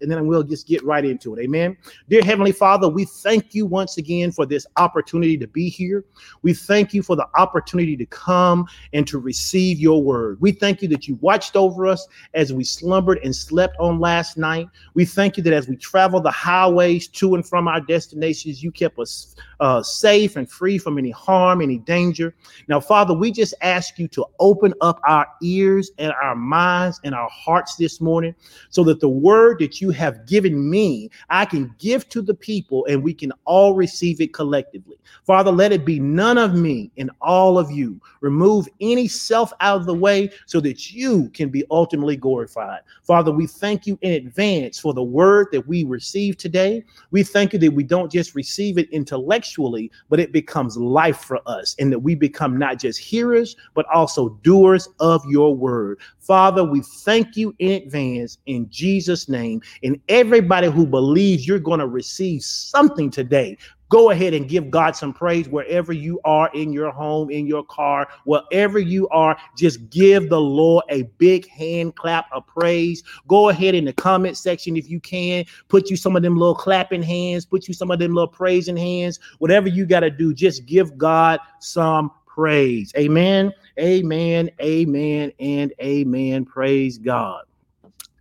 and then we'll just get right into it. Amen. Dear Heavenly Father, we thank you once again for this opportunity to be here. We thank you for the opportunity to come and to receive your word. We thank you that you watched over us as we slumbered and slept on last night. We thank you that as we travel the highways to and from our destinations, you kept us uh, safe and free from any harm, any danger. Now, Father, we just ask you to open up our ears and our minds and our hearts this morning so that the word that you have given me, I can give to the people and we can all receive it collectively. Father, let it be none of me and all of you. Remove any self out of the way so that you can be ultimately glorified. Father, we thank you in advance for the word that we receive today. We thank you that we don't just receive it intellectually, but it becomes life for us and that we become not just hearers, but also doers of your word. Father, we thank you in advance in Jesus' name. And everybody who believes you're going to receive something today go ahead and give God some praise wherever you are in your home, in your car, wherever you are. Just give the Lord a big hand clap of praise. Go ahead in the comment section if you can. Put you some of them little clapping hands, put you some of them little praising hands. Whatever you got to do, just give God some praise. Amen. Amen. Amen. And amen. Praise God.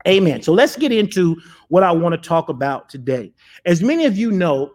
Amen. So let's get into what I want to talk about today. As many of you know,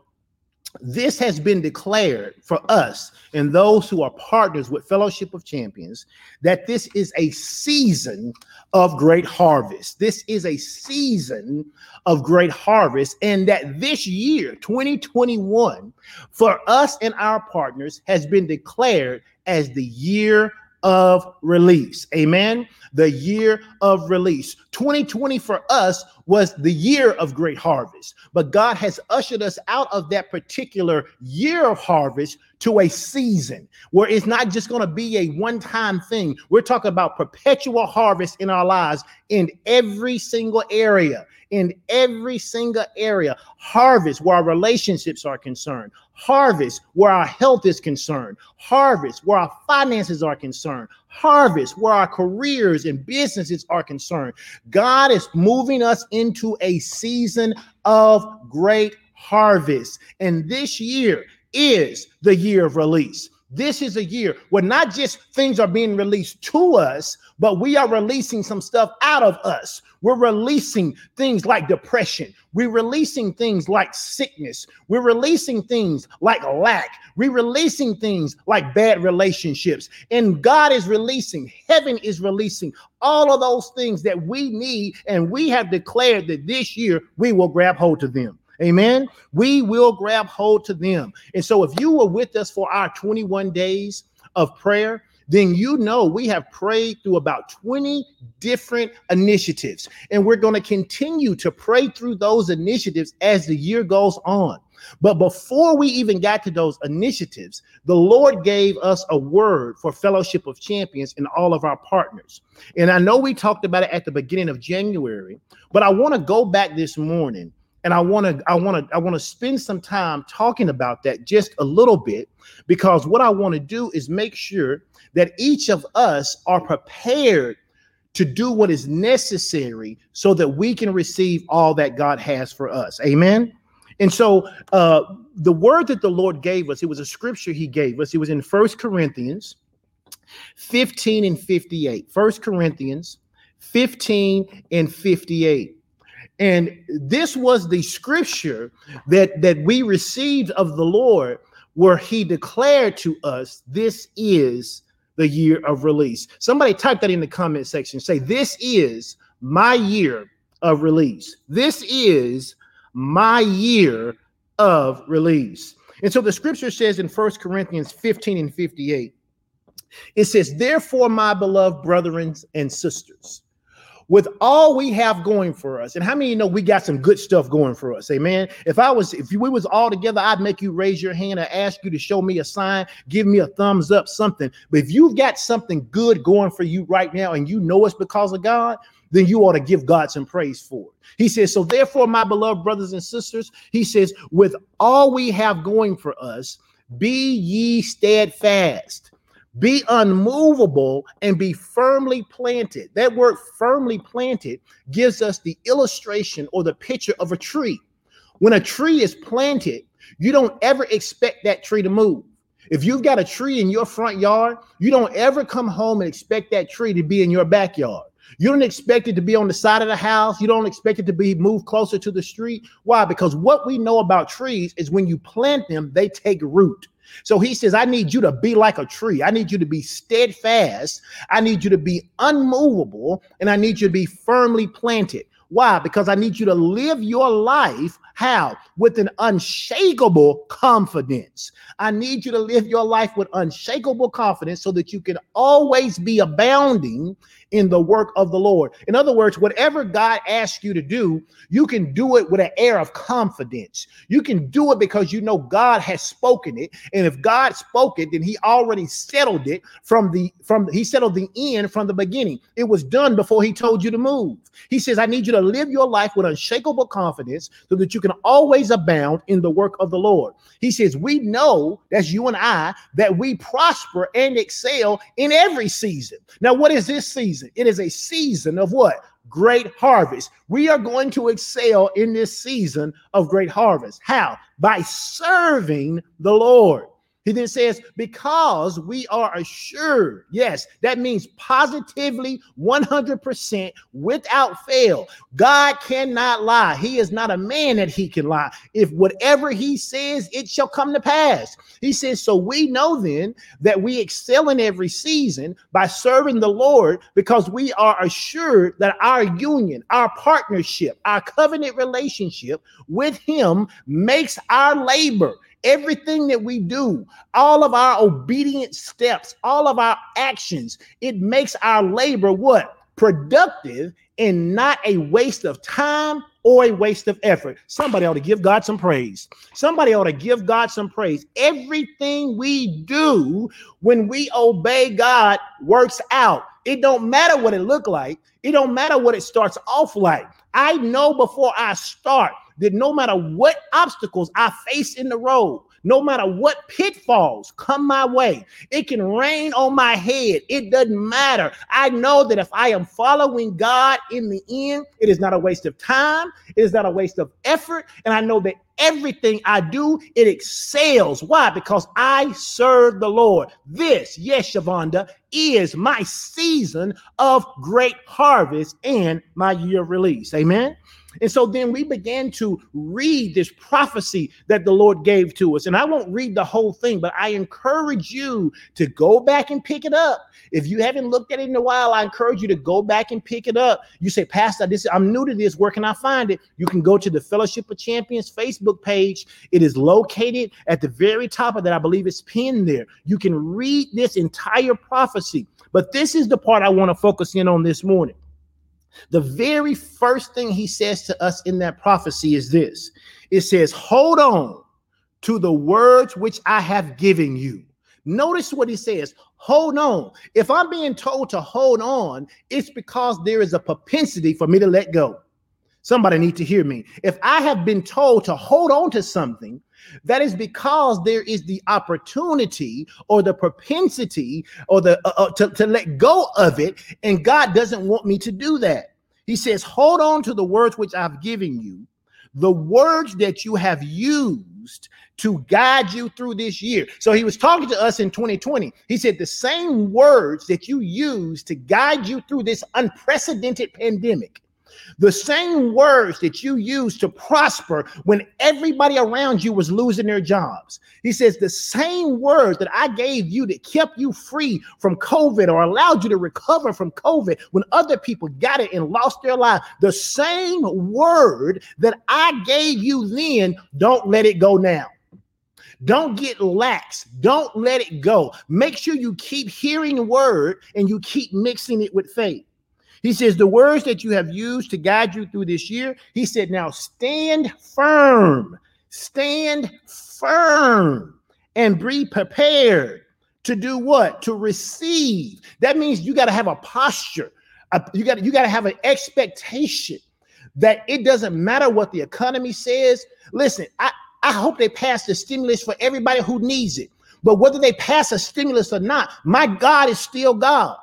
this has been declared for us and those who are partners with Fellowship of Champions that this is a season of great harvest. This is a season of great harvest, and that this year, 2021, for us and our partners has been declared as the year of release. Amen. The year of release. 2020 for us was the year of great harvest, but God has ushered us out of that particular year of harvest to a season where it's not just going to be a one time thing. We're talking about perpetual harvest in our lives in every single area in every single area. Harvest where our relationships are concerned, harvest where our health is concerned, harvest where our finances are concerned, harvest where our careers and businesses are concerned. God is moving us into a season of great harvest. And this year is the year of release. This is a year where not just things are being released to us, but we are releasing some stuff out of us. We're releasing things like depression. We're releasing things like sickness. We're releasing things like lack. We're releasing things like bad relationships. And God is releasing, heaven is releasing all of those things that we need. And we have declared that this year we will grab hold of them. Amen. We will grab hold to them. And so, if you were with us for our 21 days of prayer, then you know we have prayed through about 20 different initiatives. And we're going to continue to pray through those initiatives as the year goes on. But before we even got to those initiatives, the Lord gave us a word for Fellowship of Champions and all of our partners. And I know we talked about it at the beginning of January, but I want to go back this morning and i want to i want to i want to spend some time talking about that just a little bit because what i want to do is make sure that each of us are prepared to do what is necessary so that we can receive all that god has for us. Amen? And so uh the word that the lord gave us it was a scripture he gave us. It was in first corinthians 15 and 58 first corinthians 15 and 58 and this was the scripture that that we received of the Lord where he declared to us this is the year of release. Somebody type that in the comment section. Say this is my year of release. This is my year of release. And so the scripture says in First Corinthians 15 and 58, it says, Therefore, my beloved brethren and sisters, with all we have going for us. And how many you know we got some good stuff going for us? Amen? If i was if we was all together i'd make you raise your hand or ask you to show me a sign give me a thumbs up something. But if you've got something good going for you right now and you know it's because of god then you ought to give god some praise for it. He says so therefore my beloved brothers and sisters he says with all we have going for us be ye steadfast be unmovable and be firmly planted. That word firmly planted gives us the illustration or the picture of a tree. When a tree is planted, you don't ever expect that tree to move. If you've got a tree in your front yard, you don't ever come home and expect that tree to be in your backyard. You don't expect it to be on the side of the house. You don't expect it to be moved closer to the street. Why? Because what we know about trees is when you plant them, they take root. So he says, I need you to be like a tree. I need you to be steadfast. I need you to be unmovable. And I need you to be firmly planted. Why? Because I need you to live your life how? With an unshakable confidence. I need you to live your life with unshakable confidence so that you can always be abounding in the work of the Lord. In other words, whatever God asks you to do, you can do it with an air of confidence. You can do it because you know God has spoken it. And if God spoke it, then he already settled it from the from he settled the end from the beginning. It was done before he told you to move. He says, I need you to live your life with unshakable confidence so that you can always abound in the work of the Lord. He says, We know that's you and I that we prosper and excel in every season. Now, what is this season? It is a season of what? Great harvest. We are going to excel in this season of great harvest. How? By serving the Lord. He then says, because we are assured. Yes, that means positively 100% without fail. God cannot lie. He is not a man that he can lie. If whatever he says, it shall come to pass. He says, so we know then that we excel in every season by serving the Lord because we are assured that our union, our partnership, our covenant relationship with him makes our labor Everything that we do, all of our obedient steps, all of our actions, it makes our labor what? Productive and not a waste of time or a waste of effort. Somebody ought to give God some praise. Somebody ought to give God some praise. Everything we do when we obey God works out. It don't matter what it look like. It don't matter what it starts off like. I know before I start that no matter what obstacles I face in the road, no matter what pitfalls come my way, it can rain on my head. It doesn't matter. I know that if I am following God in the end, it is not a waste of time, it is not a waste of effort. And I know that everything I do, it excels. Why? Because I serve the Lord. This, yes, Shavonda, is my season of great harvest and my year of release. Amen. And so then we began to read this prophecy that the Lord gave to us. And I won't read the whole thing, but I encourage you to go back and pick it up. If you haven't looked at it in a while, I encourage you to go back and pick it up. You say, Pastor, this I'm new to this. Where can I find it? You can go to the Fellowship of Champions Facebook page. It is located at the very top of that. I believe it's pinned there. You can read this entire prophecy. But this is the part I want to focus in on this morning. The very first thing he says to us in that prophecy is this it says, Hold on to the words which I have given you. Notice what he says hold on. If I'm being told to hold on, it's because there is a propensity for me to let go. Somebody need to hear me. If I have been told to hold on to something, that is because there is the opportunity or the propensity or the uh, uh, to, to let go of it, and God doesn't want me to do that. He says, "Hold on to the words which I've given you, the words that you have used to guide you through this year." So he was talking to us in 2020. He said, "The same words that you used to guide you through this unprecedented pandemic." The same words that you used to prosper when everybody around you was losing their jobs. He says, the same words that I gave you that kept you free from COVID or allowed you to recover from COVID when other people got it and lost their life. The same word that I gave you then, don't let it go now. Don't get lax. Don't let it go. Make sure you keep hearing word and you keep mixing it with faith. He says, The words that you have used to guide you through this year, he said, Now stand firm, stand firm, and be prepared to do what? To receive. That means you got to have a posture. you got you got to have an expectation that it doesn't matter what the economy says. Listen, I, I hope they pass the stimulus for everybody who needs it. But whether they pass a stimulus or not, my God is still God.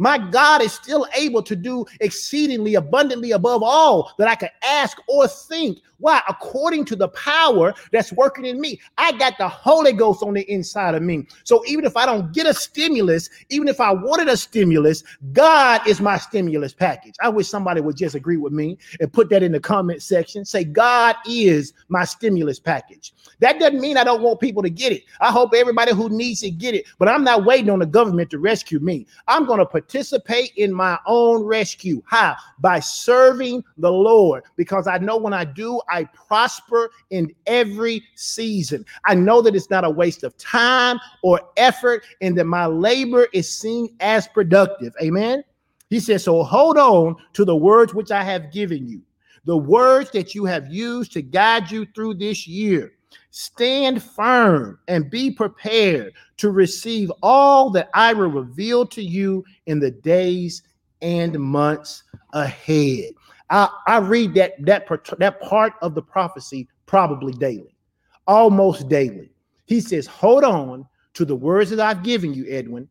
My God is still able to do exceedingly abundantly above all that I could ask or think. Why? According to the power that's working in me. I got the Holy Ghost on the inside of me. So even if I don't get a stimulus, even if I wanted a stimulus, God is my stimulus package. I wish somebody would just agree with me and put that in the comment section. Say, God is my stimulus package. That doesn't mean I don't want people to get it. I hope everybody who needs it get it, but I'm not waiting on the government to rescue me. I'm going to participate in my own rescue. How? By serving the Lord, because I know when I do, I prosper in every season. I know that it's not a waste of time or effort and that my labor is seen as productive. Amen. He says, So hold on to the words which I have given you, the words that you have used to guide you through this year. Stand firm and be prepared to receive all that I will reveal to you in the days and months ahead. I, I read that that that part of the prophecy probably daily, almost daily. He says, "Hold on to the words that I've given you, Edwin.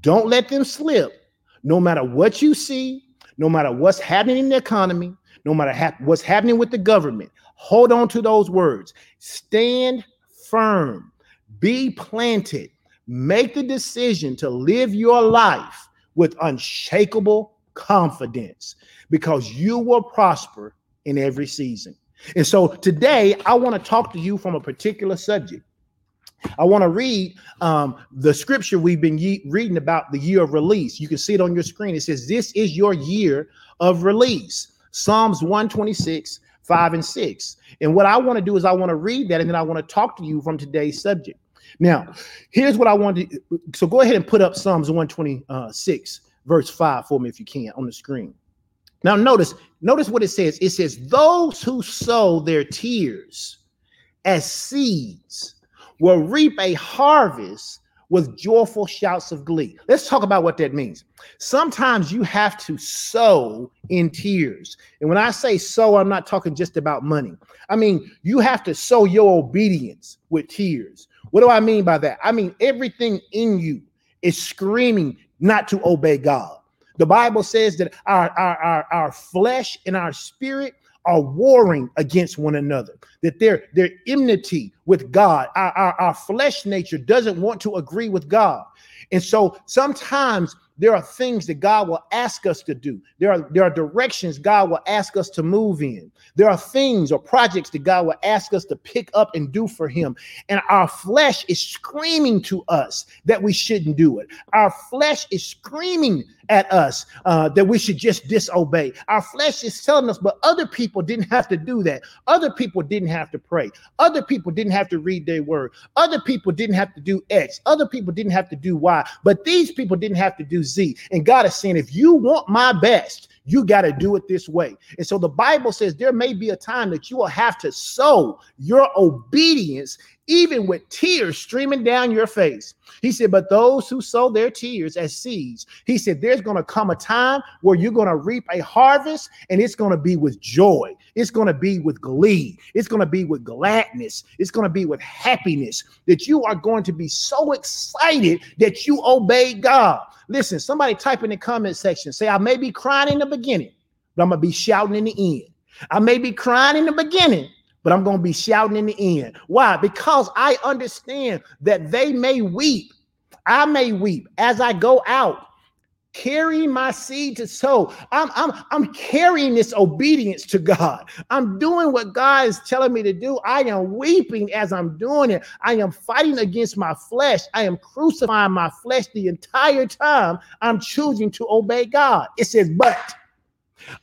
Don't let them slip. No matter what you see, no matter what's happening in the economy, no matter ha- what's happening with the government, hold on to those words. Stand firm. Be planted. Make the decision to live your life with unshakable confidence because you will prosper in every season. And so today, I want to talk to you from a particular subject. I want to read um, the scripture we've been ye- reading about the year of release. You can see it on your screen. It says, This is your year of release. Psalms 126, 5 and 6. And what I want to do is I want to read that and then I want to talk to you from today's subject. Now, here's what I want to so go ahead and put up Psalms 126 verse 5 for me if you can on the screen. Now notice, notice what it says. It says, those who sow their tears as seeds will reap a harvest with joyful shouts of glee. Let's talk about what that means. Sometimes you have to sow in tears. And when I say sow, I'm not talking just about money. I mean, you have to sow your obedience with tears. What do I mean by that? I mean, everything in you is screaming, not to obey God. The Bible says that our, our, our, our flesh and our spirit are warring against one another, that their, their enmity with God, our, our, our flesh nature doesn't want to agree with God. And so sometimes there are things that God will ask us to do. There are there are directions God will ask us to move in. There are things or projects that God will ask us to pick up and do for him. And our flesh is screaming to us that we shouldn't do it. Our flesh is screaming at us uh, that we should just disobey. Our flesh is telling us, but other people didn't have to do that. Other people didn't have to pray. Other people didn't have to read their word. Other people didn't have to do X. Other people didn't have to do Y. But these people didn't have to do Z. And God is saying, if you want my best, you got to do it this way. And so the Bible says there may be a time that you will have to sow your obedience, even with tears streaming down your face. He said, But those who sow their tears as seeds, he said, there's going to come a time where you're going to reap a harvest and it's going to be with joy. It's going to be with glee. It's going to be with gladness. It's going to be with happiness that you are going to be so excited that you obey God. Listen, somebody type in the comment section, say, I may be crying in the beginning, but I'm going to be shouting in the end. I may be crying in the beginning, but I'm going to be shouting in the end. Why? Because I understand that they may weep. I may weep as I go out carrying my seed to sow. I'm, I'm, I'm carrying this obedience to God. I'm doing what God is telling me to do. I am weeping as I'm doing it. I am fighting against my flesh. I am crucifying my flesh the entire time I'm choosing to obey God. It says, but.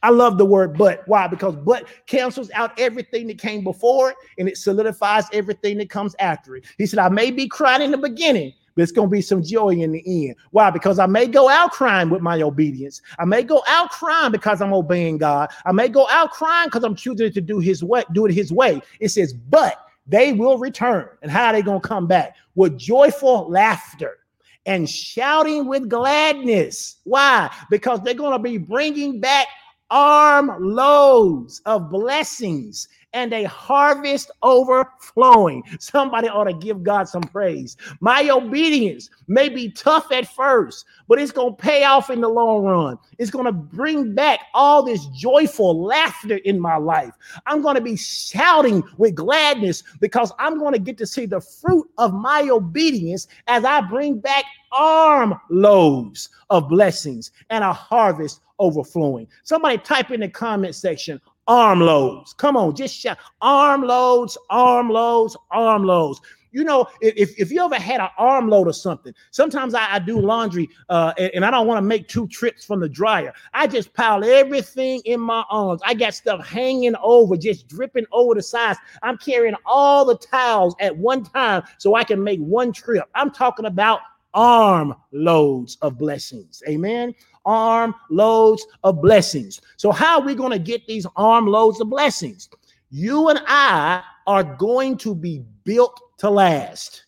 I love the word but. Why? Because but cancels out everything that came before it and it solidifies everything that comes after it. He said, I may be crying in the beginning, but it's going to be some joy in the end. Why? Because I may go out crying with my obedience. I may go out crying because I'm obeying God. I may go out crying because I'm choosing to do his way, do it his way. It says, but they will return. And how are they going to come back? With joyful laughter and shouting with gladness. Why? Because they're going to be bringing back armloads of blessings and a harvest overflowing. Somebody ought to give God some praise. My obedience may be tough at first, but it's going to pay off in the long run. It's going to bring back all this joyful laughter in my life. I'm going to be shouting with gladness because I'm going to get to see the fruit of my obedience as I bring back armloads of blessings and a harvest overflowing. Somebody type in the comment section armloads. Come on, just shout armloads, armloads, armloads. You know, if, if you ever had an armload or something, sometimes I, I do laundry uh, and, and I don't want to make two trips from the dryer. I just pile everything in my arms. I got stuff hanging over, just dripping over the sides. I'm carrying all the towels at one time so I can make one trip. I'm talking about arm loads of blessings. Amen. Arm loads of blessings. So, how are we going to get these arm loads of blessings? You and I are going to be built to last.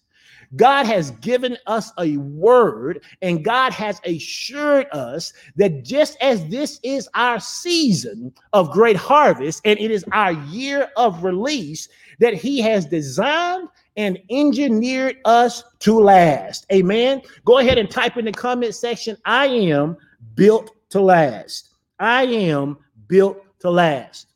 God has given us a word, and God has assured us that just as this is our season of great harvest and it is our year of release, that He has designed and engineered us to last. Amen. Go ahead and type in the comment section I am built to last. I am built to last.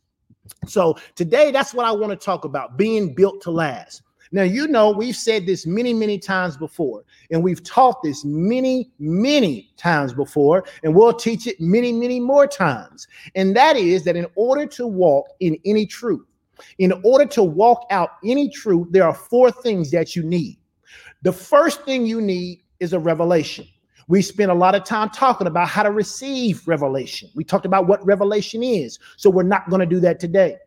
So today, that's what I want to talk about being built to last. Now, you know, we've said this many, many times before, and we've taught this many, many times before, and we'll teach it many, many more times. And that is that in order to walk in any truth, in order to walk out any truth, there are four things that you need. The first thing you need is a revelation. We spent a lot of time talking about how to receive revelation. We talked about what revelation is. So we're not going to do that today.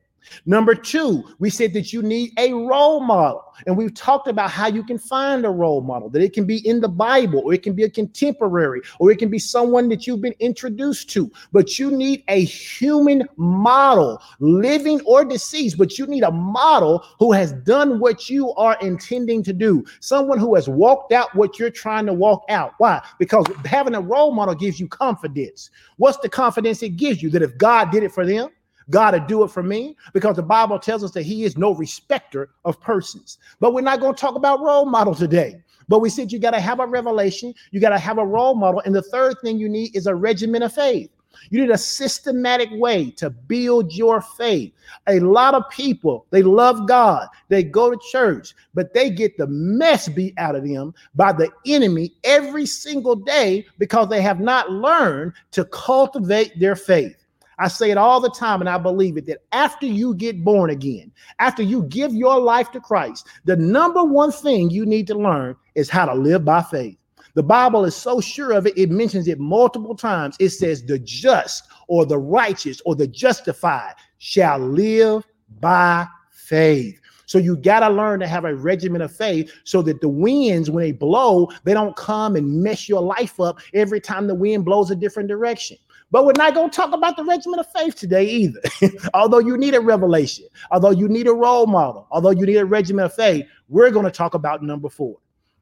Number two, we said that you need a role model. And we've talked about how you can find a role model, that it can be in the Bible, or it can be a contemporary, or it can be someone that you've been introduced to. But you need a human model, living or deceased, but you need a model who has done what you are intending to do, someone who has walked out what you're trying to walk out. Why? Because having a role model gives you confidence. What's the confidence it gives you? That if God did it for them, God to do it for me because the Bible tells us that He is no respecter of persons. But we're not going to talk about role model today. But we said you got to have a revelation, you got to have a role model. And the third thing you need is a regimen of faith. You need a systematic way to build your faith. A lot of people, they love God, they go to church, but they get the mess beat out of them by the enemy every single day because they have not learned to cultivate their faith. I say it all the time, and I believe it that after you get born again, after you give your life to Christ, the number one thing you need to learn is how to live by faith. The Bible is so sure of it, it mentions it multiple times. It says, The just or the righteous or the justified shall live by faith. So you got to learn to have a regimen of faith so that the winds, when they blow, they don't come and mess your life up every time the wind blows a different direction. But we're not going to talk about the regimen of faith today either. although you need a revelation, although you need a role model, although you need a regimen of faith, we're going to talk about number four.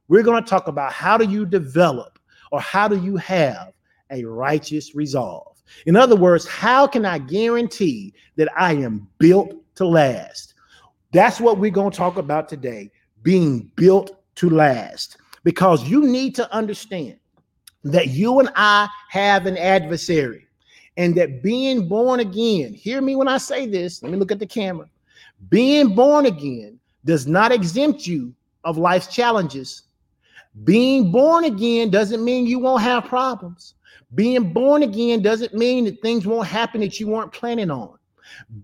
We're going to talk about how do you develop or how do you have a righteous resolve? In other words, how can I guarantee that I am built to last? That's what we're going to talk about today being built to last. Because you need to understand that you and I have an adversary, and that being born again, hear me when I say this, let me look at the camera. Being born again does not exempt you of life's challenges. Being born again doesn't mean you won't have problems. Being born again doesn't mean that things won't happen that you weren't planning on.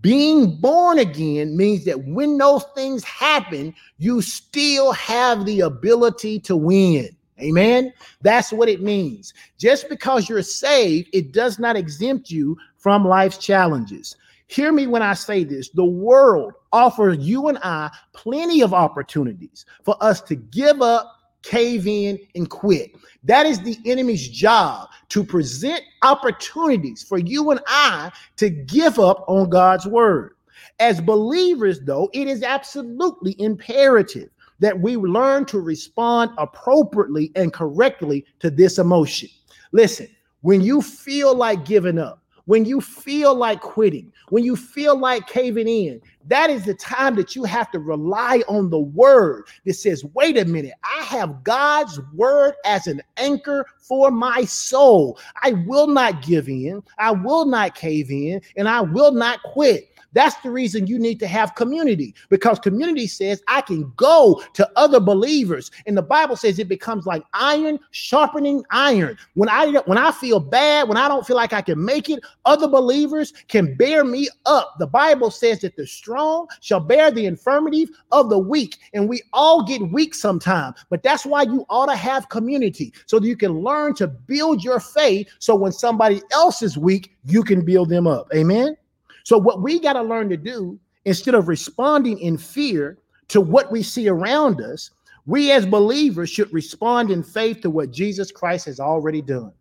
Being born again means that when those things happen, you still have the ability to win. Amen. That's what it means. Just because you're saved, it does not exempt you from life's challenges. Hear me when I say this the world offers you and I plenty of opportunities for us to give up, cave in, and quit. That is the enemy's job to present opportunities for you and I to give up on God's word. As believers, though, it is absolutely imperative that we learn to respond appropriately and correctly to this emotion. Listen, when you feel like giving up, when you feel like quitting, when you feel like caving in, that is the time that you have to rely on the word that says, wait a minute, I have God's word as an anchor for my soul. I will not give in, I will not cave in, and I will not quit. That's the reason you need to have community because community says I can go to other believers. And the Bible says it becomes like iron sharpening iron. When I when I feel bad, when I don't feel like I can make it, other believers can bear me up. The Bible says that the strong shall bear the infirmity of the weak, and we all get weak sometimes. But that's why you ought to have community so that you can learn to build your faith so when somebody else is weak, you can build them up. Amen. So, what we got to learn to do instead of responding in fear to what we see around us, we as believers should respond in faith to what Jesus Christ has already done.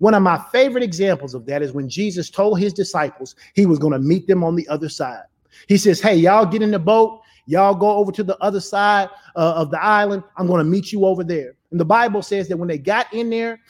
One of my favorite examples of that is when Jesus told his disciples he was going to meet them on the other side. He says, Hey, y'all get in the boat, y'all go over to the other side uh, of the island. I'm going to meet you over there. And the Bible says that when they got in there,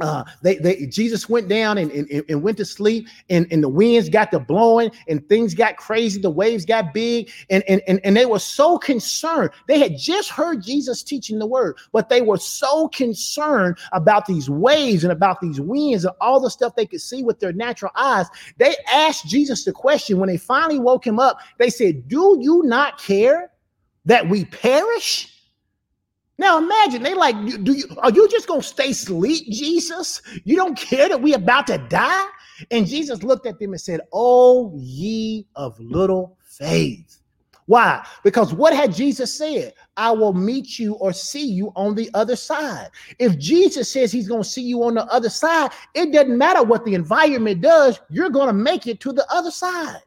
uh they they jesus went down and, and, and went to sleep and, and the winds got to blowing and things got crazy the waves got big and, and and and they were so concerned. They had just heard jesus teaching the word but they were so concerned about these waves and about these winds and all the stuff they could see with their natural eyes. They asked jesus the question. When they finally woke him up they said do you not care that we perish now imagine they like, do you are you just gonna stay sleep, Jesus? You don't care that we about to die? And Jesus looked at them and said, Oh, ye of little faith. Why? Because what had Jesus said? I will meet you or see you on the other side. If Jesus says he's going to see you on the other side, it doesn't matter what the environment does, you're going to make it to the other side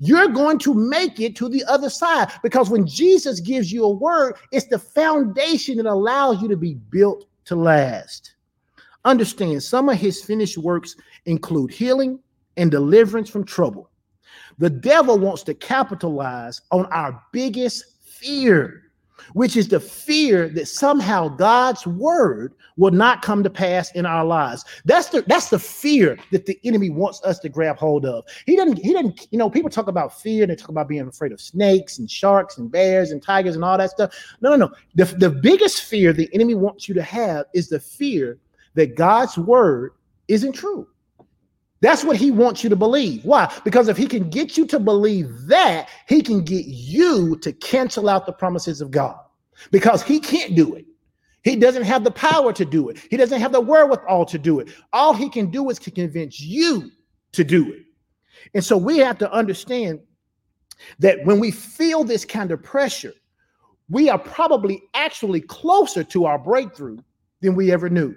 you're going to make it to the other side because when Jesus gives you a word, it's the foundation that allows you to be built to last. Understand some of his finished works include healing and deliverance from trouble. The devil wants to capitalize on our biggest fear which is the fear that somehow God's word will not come to pass in our lives. That's the that's the fear that the enemy wants us to grab hold of. He doesn't he doesn't you know people talk about fear and they talk about being afraid of snakes and sharks and bears and tigers and all that stuff. No, no, no. The, the biggest fear the enemy wants you to have is the fear that God's word isn't true. That's what he wants you to believe. Why? Because if he can get you to believe that, he can get you to cancel out the promises of God because he can't do it. He doesn't have the power to do it. He doesn't have the wherewithal to do it. All he can do is to convince you to do it. And so we have to understand that when we feel this kind of pressure, we are probably actually closer to our breakthrough than we ever knew.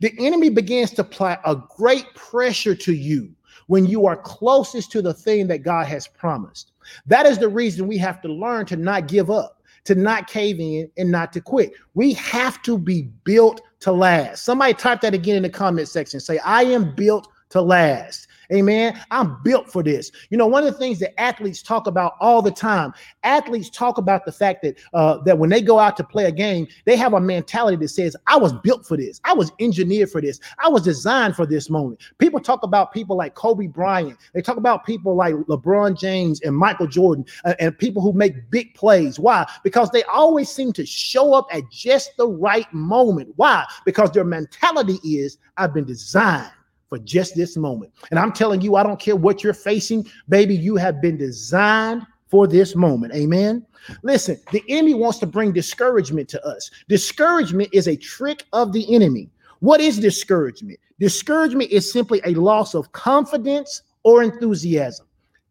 The enemy begins to apply a great pressure to you when you are closest to the thing that God has promised. That is the reason we have to learn to not give up, to not cave in, and not to quit. We have to be built to last. Somebody type that again in the comment section. Say, I am built to last. Amen. I'm built for this. You know, one of the things that athletes talk about all the time, athletes talk about the fact that uh, that when they go out to play a game, they have a mentality that says, "I was built for this. I was engineered for this. I was designed for this moment." People talk about people like Kobe Bryant. They talk about people like LeBron James and Michael Jordan uh, and people who make big plays. Why? Because they always seem to show up at just the right moment. Why? Because their mentality is, "I've been designed." For just this moment. And I'm telling you, I don't care what you're facing, baby, you have been designed for this moment. Amen. Listen, the enemy wants to bring discouragement to us. Discouragement is a trick of the enemy. What is discouragement? Discouragement is simply a loss of confidence or enthusiasm.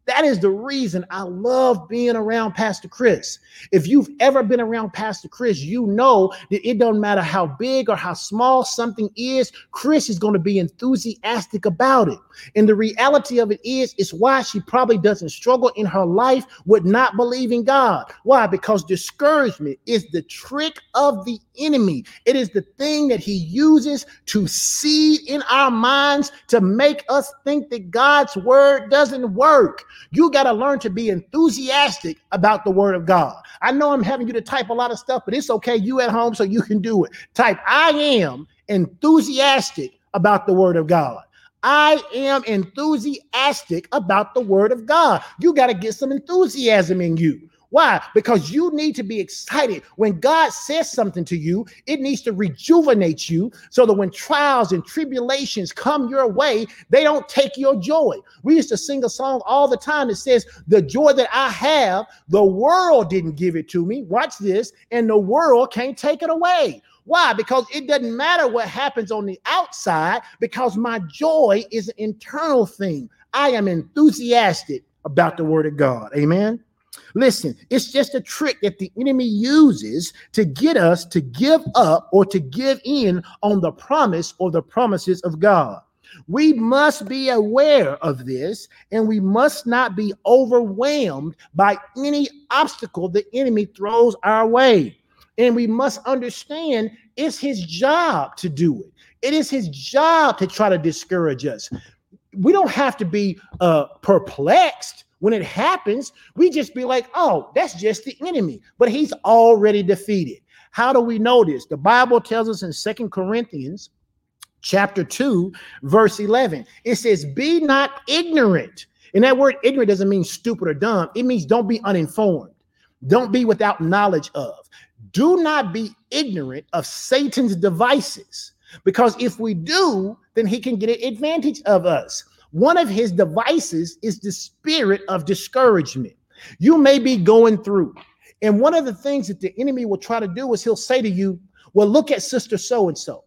That is the reason I love being around Pastor Chris. If you've ever been around Pastor Chris, you know that it doesn't matter how big or how small something is, Chris is going to be enthusiastic about it. And the reality of it is, it's why she probably doesn't struggle in her life with not believing God. Why? Because discouragement is the trick of the enemy. It is the thing that he uses to seed in our minds to make us think that God's word doesn't work. You got to learn to be enthusiastic about the word of God. I know I'm having you to type a lot of stuff, but it's okay. You at home, so you can do it. Type, I am enthusiastic about the word of God. I am enthusiastic about the word of God. You got to get some enthusiasm in you. Why? Because you need to be excited. When God says something to you, it needs to rejuvenate you so that when trials and tribulations come your way, they don't take your joy. We used to sing a song all the time that says, The joy that I have, the world didn't give it to me. Watch this, and the world can't take it away. Why? Because it doesn't matter what happens on the outside, because my joy is an internal thing. I am enthusiastic about the word of God. Amen. Listen, it's just a trick that the enemy uses to get us to give up or to give in on the promise or the promises of God. We must be aware of this and we must not be overwhelmed by any obstacle the enemy throws our way. And we must understand it's his job to do it. It is his job to try to discourage us. We don't have to be uh, perplexed when it happens, we just be like, oh, that's just the enemy. But he's already defeated. How do we know this? The Bible tells us in Second Corinthians chapter 2, verse 11. It says, Be not ignorant. And that word ignorant doesn't mean stupid or dumb, it means don't be uninformed, don't be without knowledge of. Do not be ignorant of Satan's devices, because if we do, then he can get an advantage of us. One of his devices is the spirit of discouragement. You may be going through, and one of the things that the enemy will try to do is he'll say to you, Well, look at sister so and so,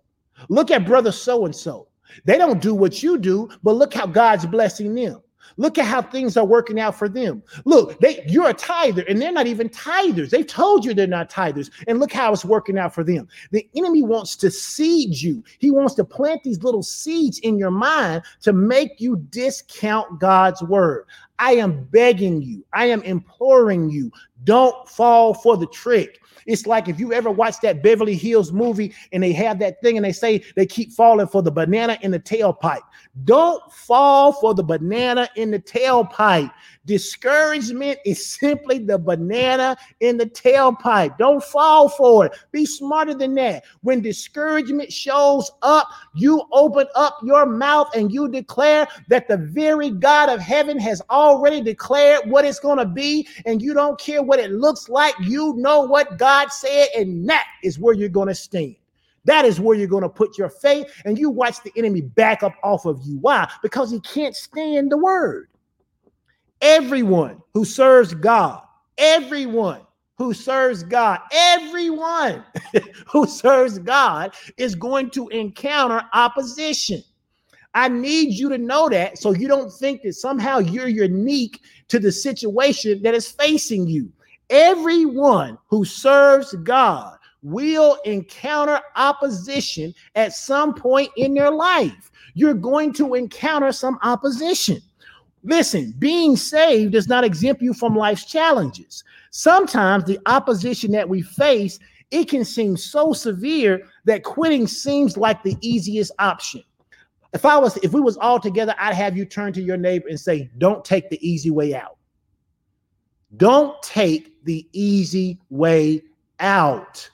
look at brother so and so. They don't do what you do, but look how God's blessing them. Look at how things are working out for them. Look, they you're a tither, and they're not even tithers. They've told you they're not tithers, and look how it's working out for them. The enemy wants to seed you. He wants to plant these little seeds in your mind to make you discount God's word. I am begging you, I am imploring you, don't fall for the trick. It's like if you ever watch that Beverly Hills movie and they have that thing and they say they keep falling for the banana in the tailpipe. Don't fall for the banana in the tailpipe. Discouragement is simply the banana in the tailpipe. Don't fall for it. Be smarter than that. When discouragement shows up, you open up your mouth and you declare that the very God of heaven has already declared what it's going to be, and you don't care what it looks like. You know what God said, and that is where you're going to stand. That is where you're going to put your faith, and you watch the enemy back up off of you. Why? Because he can't stand the word. Everyone who serves God, everyone who serves God, everyone who serves God is going to encounter opposition. I need you to know that so you don't think that somehow you're unique to the situation that is facing you. Everyone who serves God will encounter opposition at some point in their life. You're going to encounter some opposition. Listen, being saved does not exempt you from life's challenges. Sometimes the opposition that we face, it can seem so severe that quitting seems like the easiest option. If I was if we was all together, I'd have you turn to your neighbor and say, "Don't take the easy way out." Don't take the easy way out.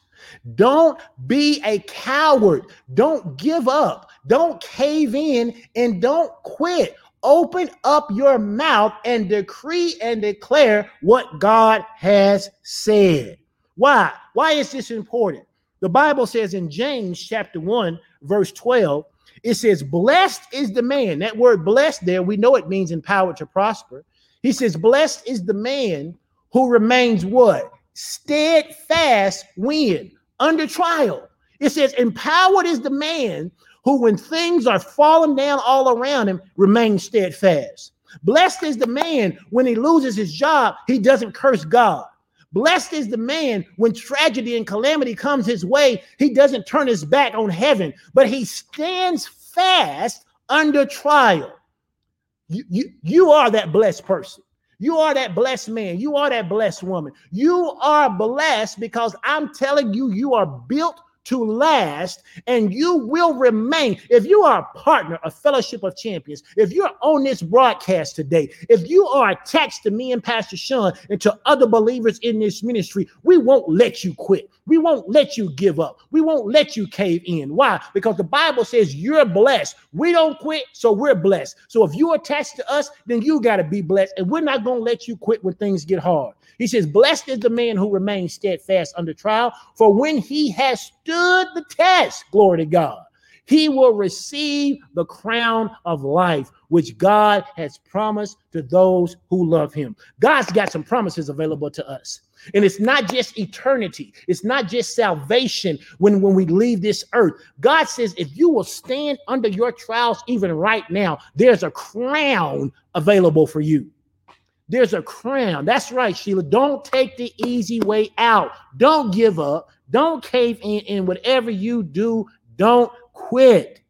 Don't be a coward. Don't give up. Don't cave in and don't quit. Open up your mouth and decree and declare what God has said. Why? Why is this important? The Bible says in James chapter 1, verse 12, it says, Blessed is the man. That word blessed there, we know it means empowered to prosper. He says, Blessed is the man who remains what? Steadfast when? Under trial. It says, Empowered is the man who, when things are falling down all around him, remains steadfast. Blessed is the man when he loses his job, he doesn't curse God. Blessed is the man when tragedy and calamity comes his way, he doesn't turn his back on heaven, but he stands fast under trial. You, you, you are that blessed person. You are that blessed man. You are that blessed woman. You are blessed because I'm telling you, you are built to last and you will remain. If you are a partner, a fellowship of champions, if you're on this broadcast today, if you are attached to me and Pastor Sean and to other believers in this ministry, we won't let you quit. We won't let you give up. We won't let you cave in. Why? Because the Bible says you're blessed. We don't quit, so we're blessed. So if you're attached to us, then you got to be blessed. And we're not going to let you quit when things get hard. He says, Blessed is the man who remains steadfast under trial, for when he has stood the test, glory to God, he will receive the crown of life, which God has promised to those who love him. God's got some promises available to us. And it's not just eternity, it's not just salvation when, when we leave this earth. God says, if you will stand under your trials even right now, there's a crown available for you. There's a crown. That's right, Sheila. Don't take the easy way out. Don't give up. Don't cave in. And whatever you do, don't quit.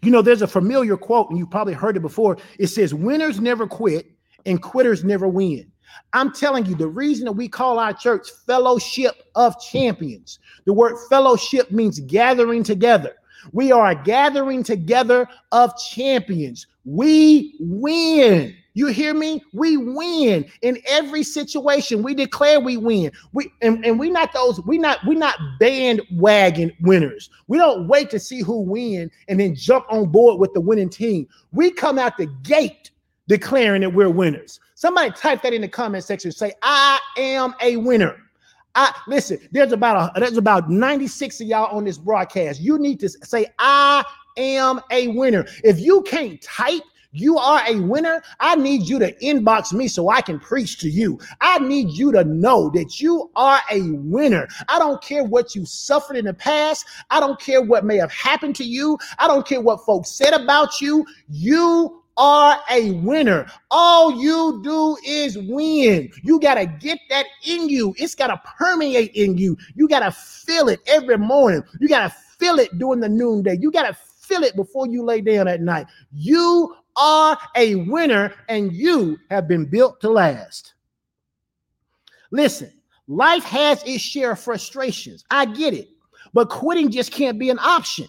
You know, there's a familiar quote, and you probably heard it before. It says, Winners never quit and quitters never win. I'm telling you, the reason that we call our church Fellowship of Champions, the word fellowship means gathering together. We are a gathering together of champions. We win. You hear me? We win in every situation. We declare we win. We and, and we not those, we not we not bandwagon winners. We don't wait to see who win and then jump on board with the winning team. We come out the gate declaring that we're winners. Somebody type that in the comment section. Say, I am a winner. I listen, there's about a there's about 96 of y'all on this broadcast. You need to say, I am a winner. If you can't type you are a winner. I need you to inbox me so I can preach to you. I need you to know that you are a winner. I don't care what you suffered in the past. I don't care what may have happened to you. I don't care what folks said about you. You are a winner. All you do is win. You got to get that in you. It's got to permeate in you. You got to feel it every morning. You got to feel it during the noonday. You got to feel it before you lay down at night. You are a winner and you have been built to last. Listen, life has its share of frustrations. I get it, but quitting just can't be an option.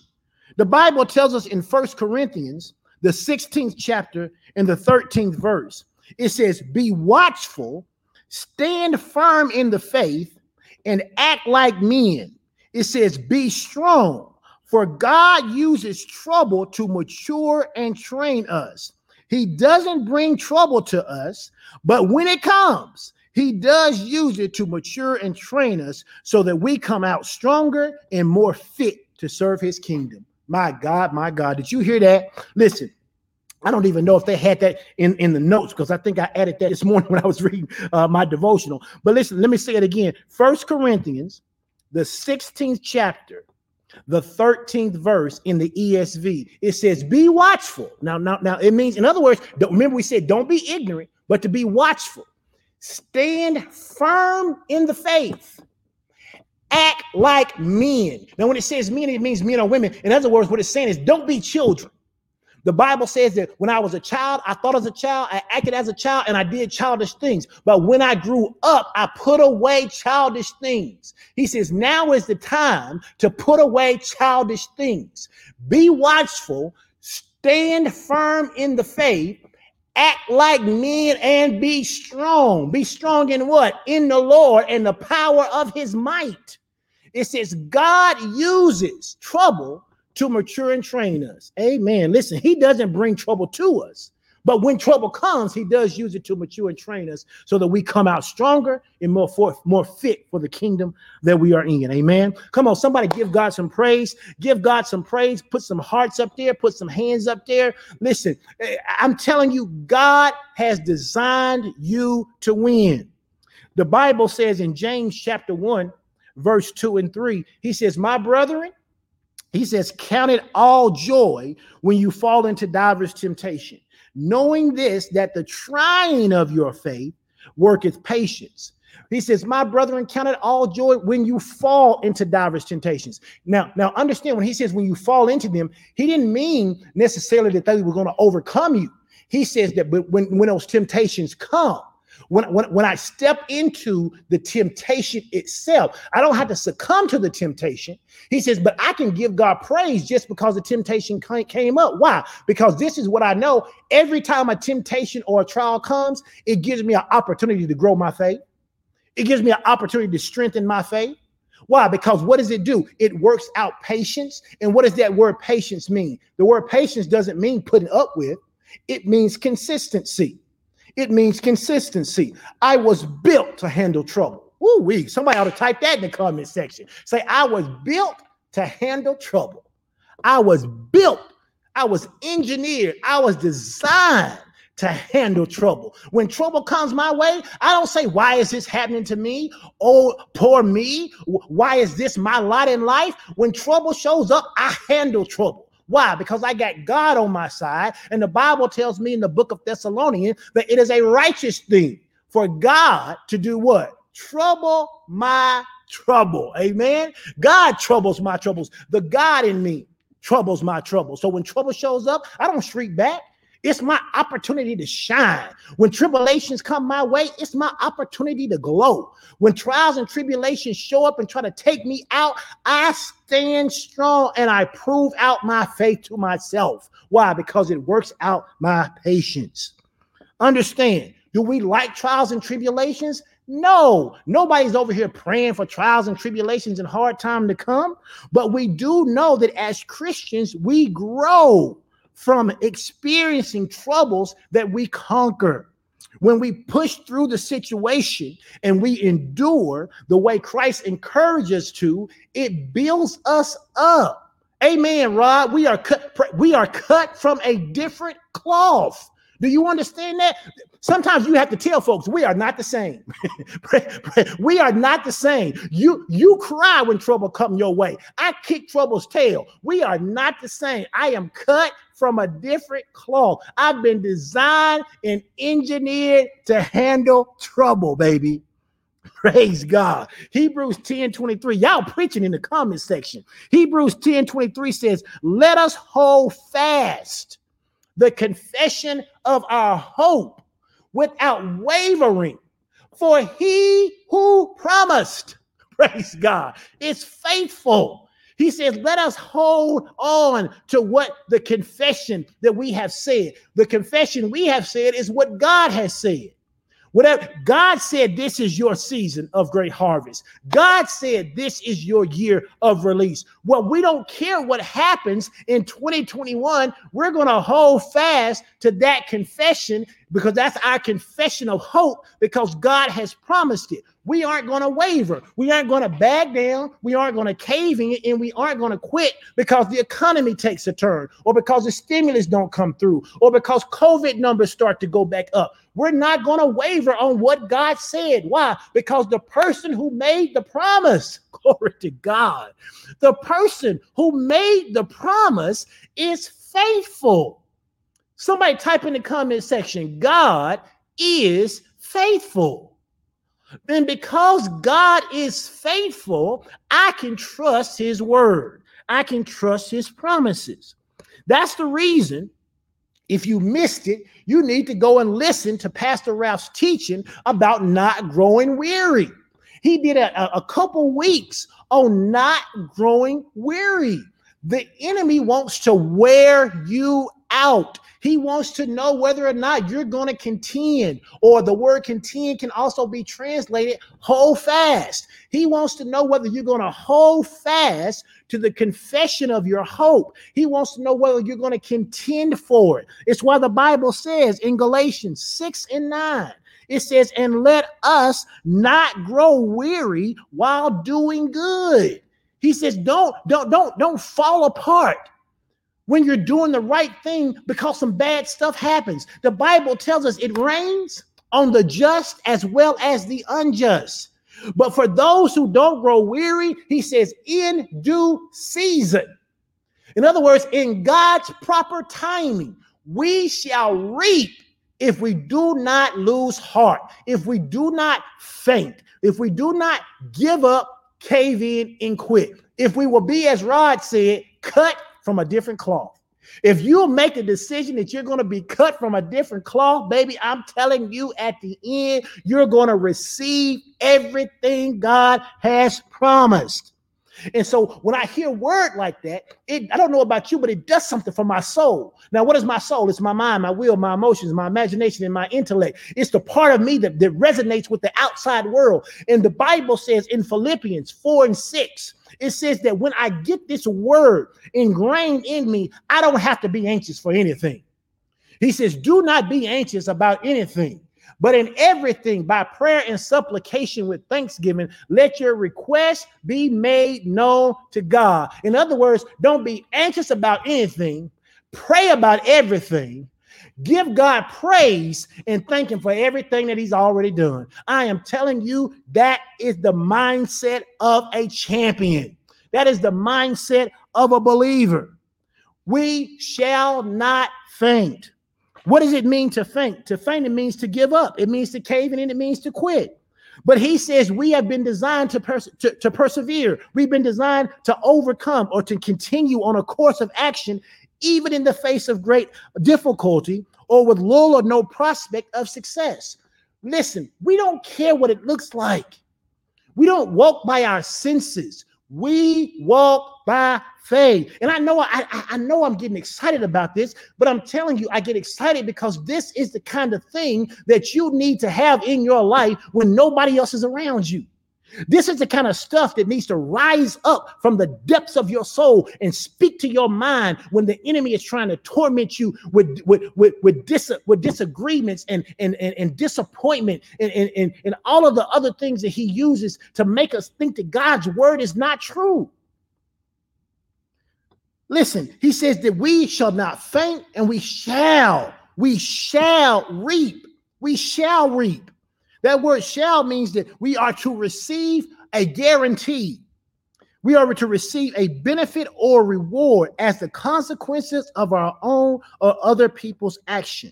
The Bible tells us in First Corinthians, the 16th chapter and the 13th verse, it says, Be watchful, stand firm in the faith, and act like men. It says, Be strong for God uses trouble to mature and train us. He doesn't bring trouble to us, but when it comes, he does use it to mature and train us so that we come out stronger and more fit to serve his kingdom. My God, my God, did you hear that? Listen, I don't even know if they had that in, in the notes because I think I added that this morning when I was reading uh, my devotional. But listen, let me say it again. First Corinthians, the 16th chapter, the 13th verse in the ESV. It says, Be watchful. Now, now, now it means, in other words, remember we said, don't be ignorant, but to be watchful. Stand firm in the faith. Act like men. Now, when it says men, it means men or women. In other words, what it's saying is don't be children. The Bible says that when I was a child, I thought as a child, I acted as a child, and I did childish things. But when I grew up, I put away childish things. He says, now is the time to put away childish things. Be watchful, stand firm in the faith, act like men, and be strong. Be strong in what? In the Lord and the power of his might. It says, God uses trouble to mature and train us. Amen. Listen, he doesn't bring trouble to us, but when trouble comes, he does use it to mature and train us so that we come out stronger and more for, more fit for the kingdom that we are in. Amen. Come on, somebody give God some praise. Give God some praise. Put some hearts up there. Put some hands up there. Listen, eh, I'm telling you, God has designed you to win. The Bible says in James chapter 1, verse 2 and 3, he says, My brethren, he says, Count it all joy when you fall into diverse temptation, knowing this, that the trying of your faith worketh patience. He says, My brethren, count it all joy when you fall into diverse temptations. Now, now understand when he says when you fall into them, he didn't mean necessarily that they were going to overcome you. He says that when, when those temptations come, When, when, when I step into the temptation itself, I don't have to succumb to the temptation. He says, but I can give God praise just because the temptation came up. Why? Because this is what I know. Every time a temptation or a trial comes, it gives me an opportunity to grow my faith. It gives me an opportunity to strengthen my faith. Why? Because what does it do? It works out patience. And what does that word patience mean? The word patience doesn't mean putting up with, it means consistency. It means consistency. I was built to handle trouble. Woo wee. Somebody ought to type that in the comment section. Say, I was built to handle trouble. I was built, I was engineered, I was designed to handle trouble. When trouble comes my way, I don't say, Why is this happening to me? Oh, poor me. Why is this my lot in life? When trouble shows up, I handle trouble. Why? Because I got God on my side. And the Bible tells me in the book of Thessalonians that it is a righteous thing for God to do what? Trouble my trouble. Amen. God troubles my troubles. The God in me troubles my trouble. So when trouble shows up, I don't shriek back. It's my opportunity to shine. When tribulations come my way, it's my opportunity to glow. When trials and tribulations show up and try to take me out, I stand strong and I prove out my faith to myself. Why? Because it works out my patience. Understand, do we like trials and tribulations? No, nobody's over here praying for trials and tribulations and hard time to come, but we do know that as Christians, we grow from experiencing troubles that we conquer. When we push through the situation and we endure the way Christ encourages to, it builds us up. Amen, Rod. We are cut, we are cut from a different cloth. Do you understand that? Sometimes you have to tell folks we are not the same. we are not the same. You you cry when trouble come your way. I kick trouble's tail. We are not the same. I am cut from a different cloth. I've been designed and engineered to handle trouble, baby. Praise God. Hebrews 10 23. Y'all preaching in the comment section. Hebrews 10 23 says, Let us hold fast the confession of our hope without wavering. For he who promised, praise God, is faithful. He says, let us hold on to what the confession that we have said. The confession we have said is what God has said. Whatever God said, this is your season of great harvest. God said, this is your year of release. Well, we don't care what happens in 2021. We're going to hold fast to that confession because that's our confession of hope because God has promised it. We aren't going to waver. We aren't going to back down. We aren't going to cave in and we aren't going to quit because the economy takes a turn or because the stimulus don't come through or because COVID numbers start to go back up. We're not going to waver on what God said. Why? Because the person who made the promise, glory to God, the person who made the promise is faithful. Somebody type in the comment section, God is faithful. And because God is faithful, I can trust his word. I can trust his promises. That's the reason, if you missed it, you need to go and listen to Pastor Ralph's teaching about not growing weary. He did a, a couple weeks on not growing weary. The enemy wants to wear you out. He wants to know whether or not you're going to contend, or the word contend can also be translated hold fast. He wants to know whether you're going to hold fast to the confession of your hope. He wants to know whether you're going to contend for it. It's why the Bible says in Galatians 6 and 9, it says, and let us not grow weary while doing good. He says, don't, don't, don't, don't fall apart when you're doing the right thing because some bad stuff happens. The Bible tells us it rains on the just as well as the unjust. But for those who don't grow weary, he says, in due season. In other words, in God's proper timing, we shall reap if we do not lose heart, if we do not faint, if we do not give up, cave in, and quit. If we will be, as Rod said, cut from a different cloth. If you make a decision that you're going to be cut from a different cloth, baby, I'm telling you at the end, you're going to receive everything God has promised. And so when I hear word like that, it I don't know about you, but it does something for my soul. Now, what is my soul? It's my mind, my will, my emotions, my imagination, and my intellect. It's the part of me that, that resonates with the outside world. And the Bible says in Philippians 4 and 6, it says that when I get this word ingrained in me, I don't have to be anxious for anything. He says, Do not be anxious about anything but in everything, by prayer and supplication with thanksgiving, let your requests be made known to God. In other words, don't be anxious about anything, pray about everything. Give God praise and thank Him for everything that He's already done. I am telling you, that is the mindset of a champion. That is the mindset of a believer. We shall not faint. What does it mean to faint? To faint, it means to give up. It means to cave in and it means to quit. But he says we have been designed to, pers- to, to persevere. We've been designed to overcome or to continue on a course of action, even in the face of great difficulty or with little or no prospect of success. Listen, we don't care what it looks like. We don't walk by our senses. We walk by faith. And I know I, I know I'm getting excited about this, but I'm telling you, I get excited because this is the kind of thing that you need to have in your life when nobody else is around you. This is the kind of stuff that needs to rise up from the depths of your soul and speak to your mind when the enemy is trying to torment you with with with with, dis- with disagreements and and and, and disappointment and, and and and all of the other things that he uses to make us think that God's word is not true. Listen, he says that we shall not faint and we shall, we shall reap. We shall reap. That word shall means that we are to receive a guarantee. We are to receive a benefit or reward as the consequences of our own or other people's action.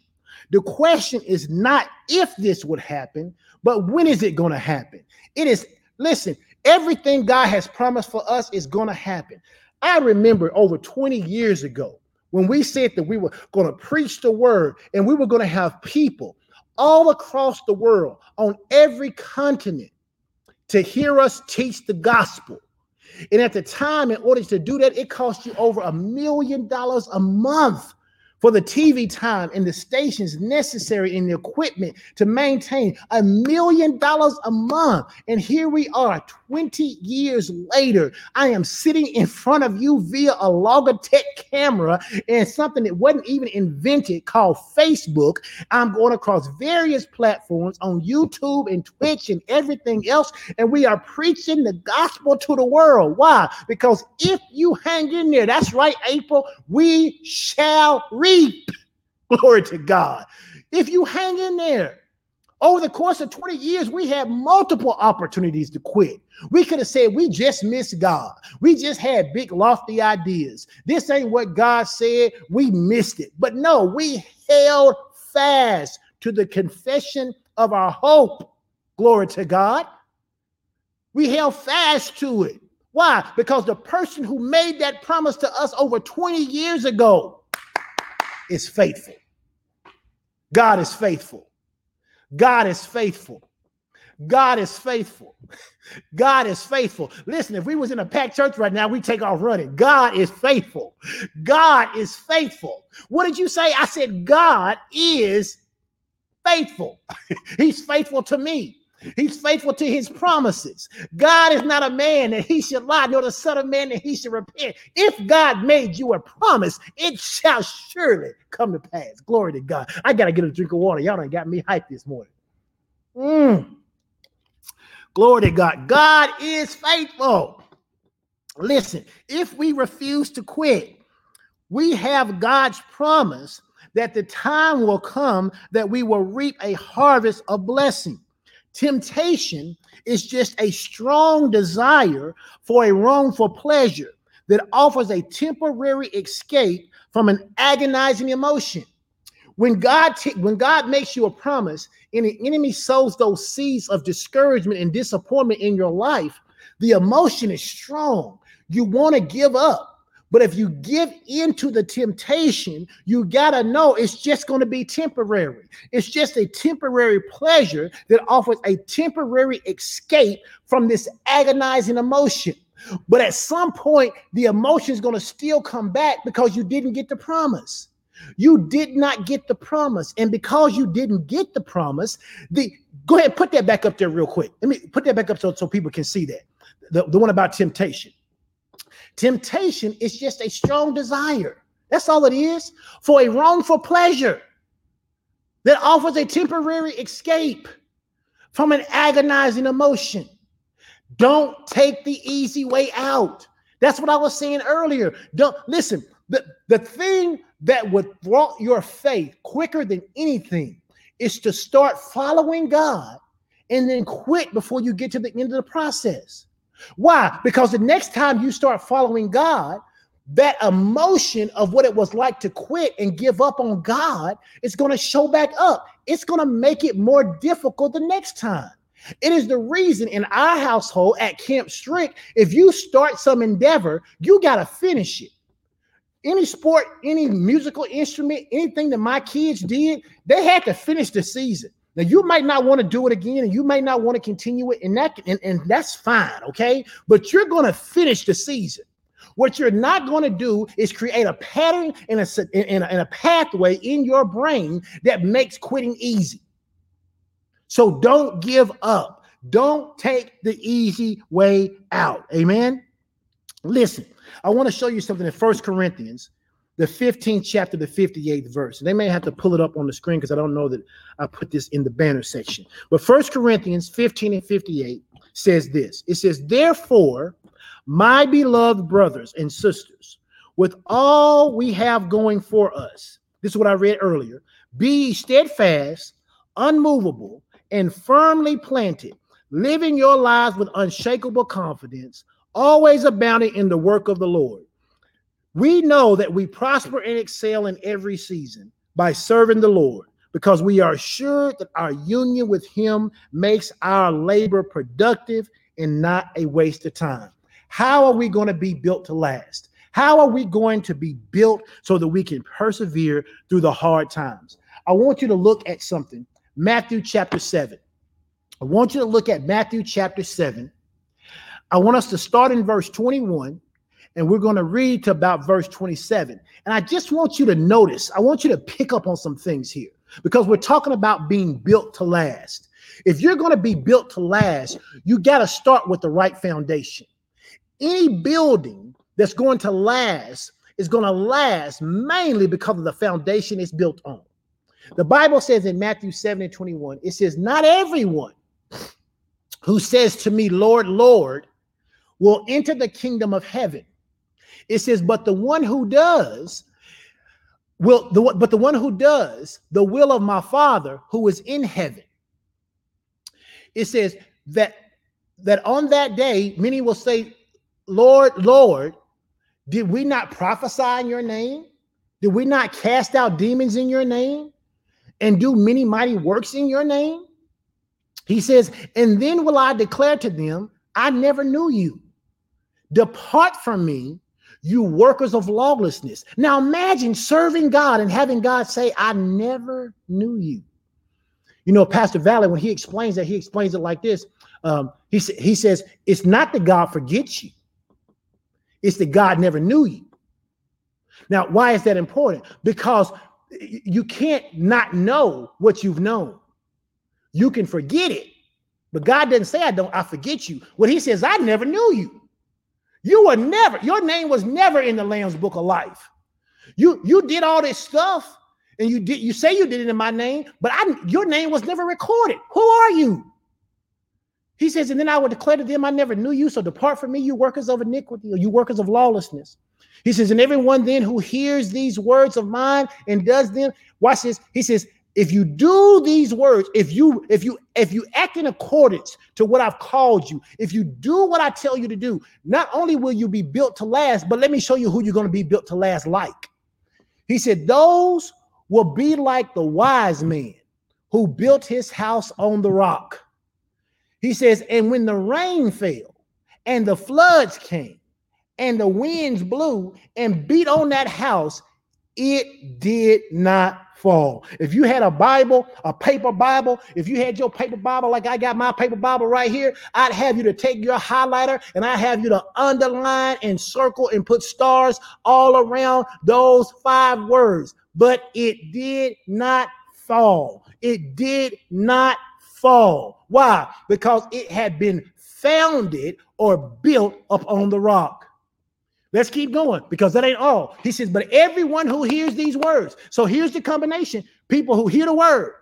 The question is not if this would happen, but when is it going to happen? It is, listen, everything God has promised for us is going to happen. I remember over 20 years ago when we said that we were going to preach the word and we were going to have people all across the world on every continent to hear us teach the gospel. And at the time, in order to do that, it cost you over a million dollars a month for the TV time and the stations necessary and the equipment to maintain a million dollars a month. And here we are 20 years later. I am sitting in front of you via a Logitech camera and something that wasn't even invented called Facebook. I'm going across various platforms on YouTube and Twitch and everything else. And we are preaching the gospel to the world. Why? Because if you hang in there, that's right, April, we shall reap. Glory to God. If you hang in there, over the course of 20 years, we had multiple opportunities to quit. We could have said, We just missed God. We just had big, lofty ideas. This ain't what God said. We missed it. But no, we held fast to the confession of our hope. Glory to God. We held fast to it. Why? Because the person who made that promise to us over 20 years ago is faithful. God is faithful. God is faithful. God is faithful. God is faithful. Listen, if we was in a packed church right now, we take off running. God is faithful. God is faithful. What did you say? I said God is faithful. He's faithful to me. He's faithful to his promises. God is not a man that he should lie, nor the son of man that he should repent. If God made you a promise, it shall surely come to pass. Glory to God. I got to get a drink of water. Y'all done got me hyped this morning. Mm. Glory to God. God is faithful. Listen, if we refuse to quit, we have God's promise that the time will come that we will reap a harvest of blessing. Temptation is just a strong desire for a wrongful pleasure that offers a temporary escape from an agonizing emotion. When God t- when God makes you a promise and the enemy sows those seeds of discouragement and disappointment in your life, the emotion is strong. You want to give up. But if you give into the temptation, you got to know it's just going to be temporary. It's just a temporary pleasure that offers a temporary escape from this agonizing emotion. But at some point, the emotion is going to still come back because you didn't get the promise. You did not get the promise. And because you didn't get the promise, the go ahead, put that back up there real quick. Let me put that back up so, so people can see that. The, the one about temptation. Temptation is just a strong desire. That's all it is for a wrongful pleasure that offers a temporary escape from an agonizing emotion. Don't take the easy way out. That's what I was saying earlier. Don't listen. The, the thing that would thwart your faith quicker than anything is to start following God and then quit before you get to the end of the process. Why? Because the next time you start following God, that emotion of what it was like to quit and give up on God is going to show back up. It's going to make it more difficult the next time. It is the reason in our household at Camp Strict, if you start some endeavor, you got to finish it. Any sport, any musical instrument, anything that my kids did, they had to finish the season. Now you might not want to do it again, and you might not want to continue it, and that and, and that's fine, okay. But you're going to finish the season. What you're not going to do is create a pattern and a, and a, and a pathway in your brain that makes quitting easy. So don't give up. Don't take the easy way out. Amen. Listen, I want to show you something in First Corinthians the 15th chapter, the 58th verse. They may have to pull it up on the screen because I don't know that I put this in the banner section. But First Corinthians 15 and 58 says this it says, Therefore, my beloved brothers and sisters, with all we have going for us, this is what I read earlier be steadfast, unmovable, and firmly planted, living your lives with unshakable confidence, always abounding in the work of the Lord we know that we prosper and excel in every season by serving the Lord because we are sure that our union with Him makes our labor productive and not a waste of time. How are we going to be built to last? How are we going to be built so that we can persevere through the hard times? I want you to look at something Matthew chapter 7. I want you to look at Matthew chapter 7. I want us to start in verse 21 and we're going to read to about verse 27. And I just want you to notice, I want you to pick up on some things here because we're talking about being built to last. If you're going to be built to last, you got to start with the right foundation. Any building that's going to last is going to last mainly because of the foundation it's built on. The Bible says in Matthew 7 and 21, it says, Not everyone who says to me, Lord, Lord, will enter the kingdom of heaven it says, but the one who does will the but the one who does the will of my father who is in heaven. It says that that on that day many will say, Lord, Lord, did we not prophesy in your name? Did we not cast out demons in your name and do many mighty works in your name? He says, and then will I declare to them, I never knew you. Depart from me, you workers of lawlessness. Now imagine serving God and having God say, I never knew you. You know, Pastor Valley, when he explains that, he explains it like this. Um, he, he says, It's not that God forgets you, it's that God never knew you. Now, why is that important? Because you can't not know what you've known. You can forget it, but God doesn't say, I don't, I forget you. What he says, I never knew you. You were never, your name was never in the Lamb's book of life. You you did all this stuff and you did you say you did it in my name, but I your name was never recorded. Who are you? He says, and then I would declare to them, I never knew you. So depart from me, you workers of iniquity, or you workers of lawlessness. He says, and everyone then who hears these words of mine and does them, watch this. He says, if you do these words if you if you if you act in accordance to what i've called you if you do what i tell you to do not only will you be built to last but let me show you who you're going to be built to last like. He said those will be like the wise man who built his house on the rock. He says and when the rain fell and the floods came and the winds blew and beat on that house, it did not fall. If you had a Bible, a paper Bible, if you had your paper Bible like I got my paper Bible right here, I'd have you to take your highlighter and I'd have you to underline and circle and put stars all around those five words. But it did not fall. It did not fall. Why? Because it had been founded or built upon the rock. Let's keep going because that ain't all. He says, but everyone who hears these words. So here's the combination people who hear the word,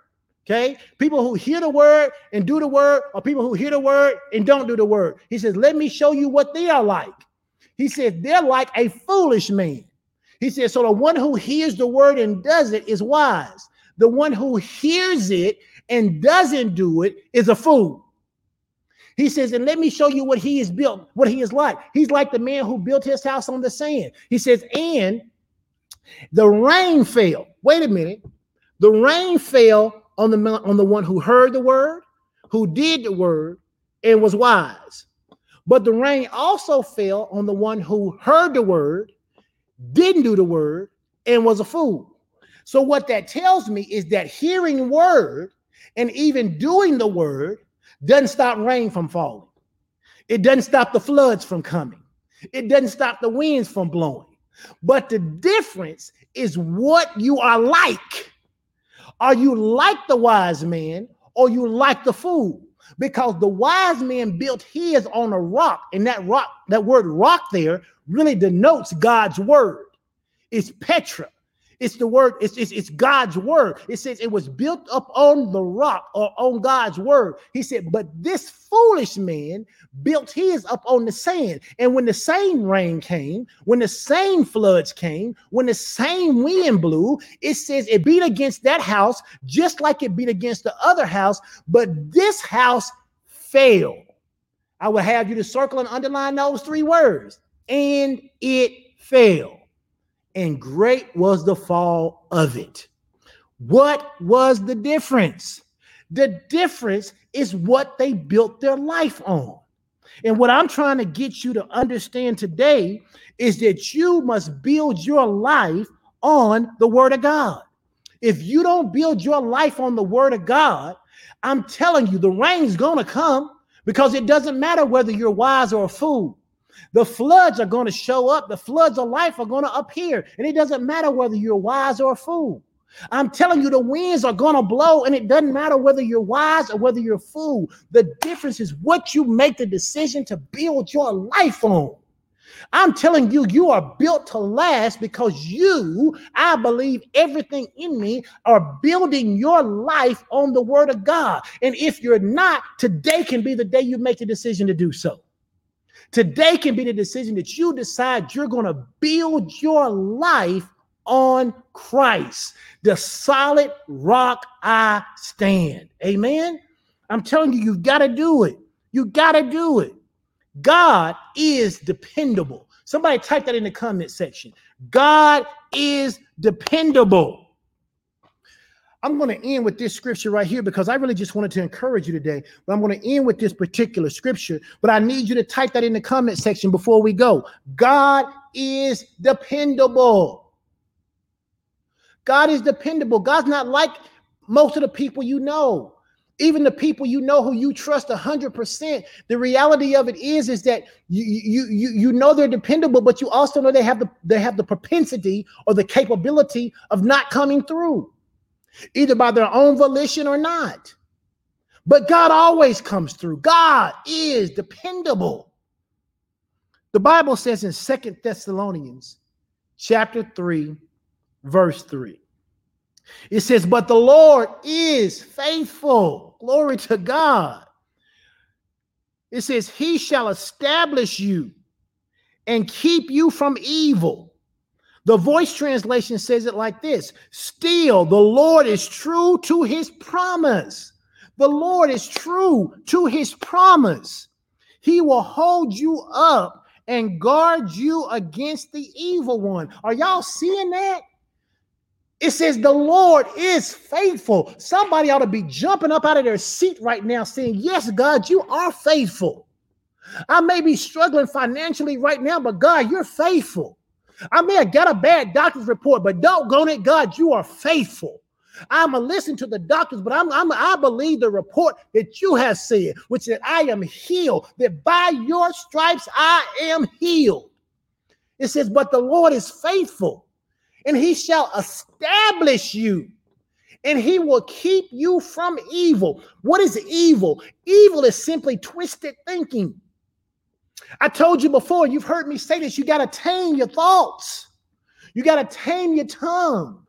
okay? People who hear the word and do the word, or people who hear the word and don't do the word. He says, let me show you what they are like. He says, they're like a foolish man. He says, so the one who hears the word and does it is wise. The one who hears it and doesn't do it is a fool. He says, and let me show you what he is built, what he is like. He's like the man who built his house on the sand. He says, and the rain fell. Wait a minute. The rain fell on the on the one who heard the word, who did the word, and was wise. But the rain also fell on the one who heard the word, didn't do the word, and was a fool. So what that tells me is that hearing word and even doing the word doesn't stop rain from falling. It doesn't stop the floods from coming. It doesn't stop the winds from blowing. But the difference is what you are like. Are you like the wise man or you like the fool? Because the wise man built his on a rock, and that rock, that word rock there really denotes God's word. It's Petra. It's the word, it's, it's, it's God's word. It says it was built up on the rock or on God's word. He said, but this foolish man built his up on the sand. And when the same rain came, when the same floods came, when the same wind blew, it says it beat against that house just like it beat against the other house, but this house failed. I will have you to circle and underline those three words. And it failed and great was the fall of it. What was the difference? The difference is what they built their life on. And what I'm trying to get you to understand today is that you must build your life on the word of God. If you don't build your life on the word of God, I'm telling you, the rain's going to come because it doesn't matter whether you're wise or a fool. The floods are going to show up. The floods of life are going to appear. And it doesn't matter whether you're wise or a fool. I'm telling you, the winds are going to blow, and it doesn't matter whether you're wise or whether you're a fool. The difference is what you make the decision to build your life on. I'm telling you, you are built to last because you, I believe, everything in me are building your life on the word of God. And if you're not, today can be the day you make the decision to do so. Today can be the decision that you decide you're going to build your life on Christ, the solid rock I stand. Amen. I'm telling you, you've got to do it. You got to do it. God is dependable. Somebody type that in the comment section. God is dependable. I'm going to end with this scripture right here because I really just wanted to encourage you today. But I'm going to end with this particular scripture. But I need you to type that in the comment section before we go. God is dependable. God is dependable. God's not like most of the people you know. Even the people you know who you trust 100%. The reality of it is is that you you you you know they're dependable, but you also know they have the they have the propensity or the capability of not coming through either by their own volition or not. But God always comes through. God is dependable. The Bible says in Second Thessalonians chapter 3, verse 3. It says, But the Lord is faithful. Glory to God. It says, He shall establish you and keep you from evil. The voice translation says it like this Still, the Lord is true to his promise. The Lord is true to his promise. He will hold you up and guard you against the evil one. Are y'all seeing that? It says the Lord is faithful. Somebody ought to be jumping up out of their seat right now saying, Yes, God, you are faithful. I may be struggling financially right now, but God, you're faithful. I may have got a bad doctor's report, but doggone it, God, you are faithful. I'm going to listen to the doctors, but I'm, I'm, I believe the report that you have said, which that I am healed, that by your stripes I am healed. It says, but the Lord is faithful and he shall establish you and he will keep you from evil. What is evil? Evil is simply twisted thinking. I told you before, you've heard me say this, you got to tame your thoughts. You got to tame your tongue.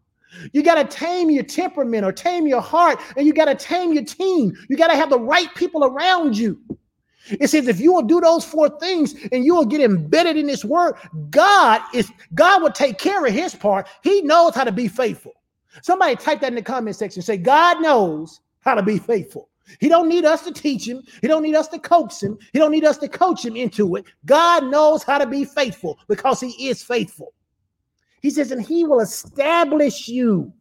You got to tame your temperament or tame your heart, and you got to tame your team. You got to have the right people around you. It says if you will do those four things and you will get embedded in this word, God is God will take care of his part. He knows how to be faithful. Somebody type that in the comment section. Say, God knows how to be faithful. He don't need us to teach him. He don't need us to coax him. He don't need us to coach him into it. God knows how to be faithful because he is faithful. He says, and he will establish you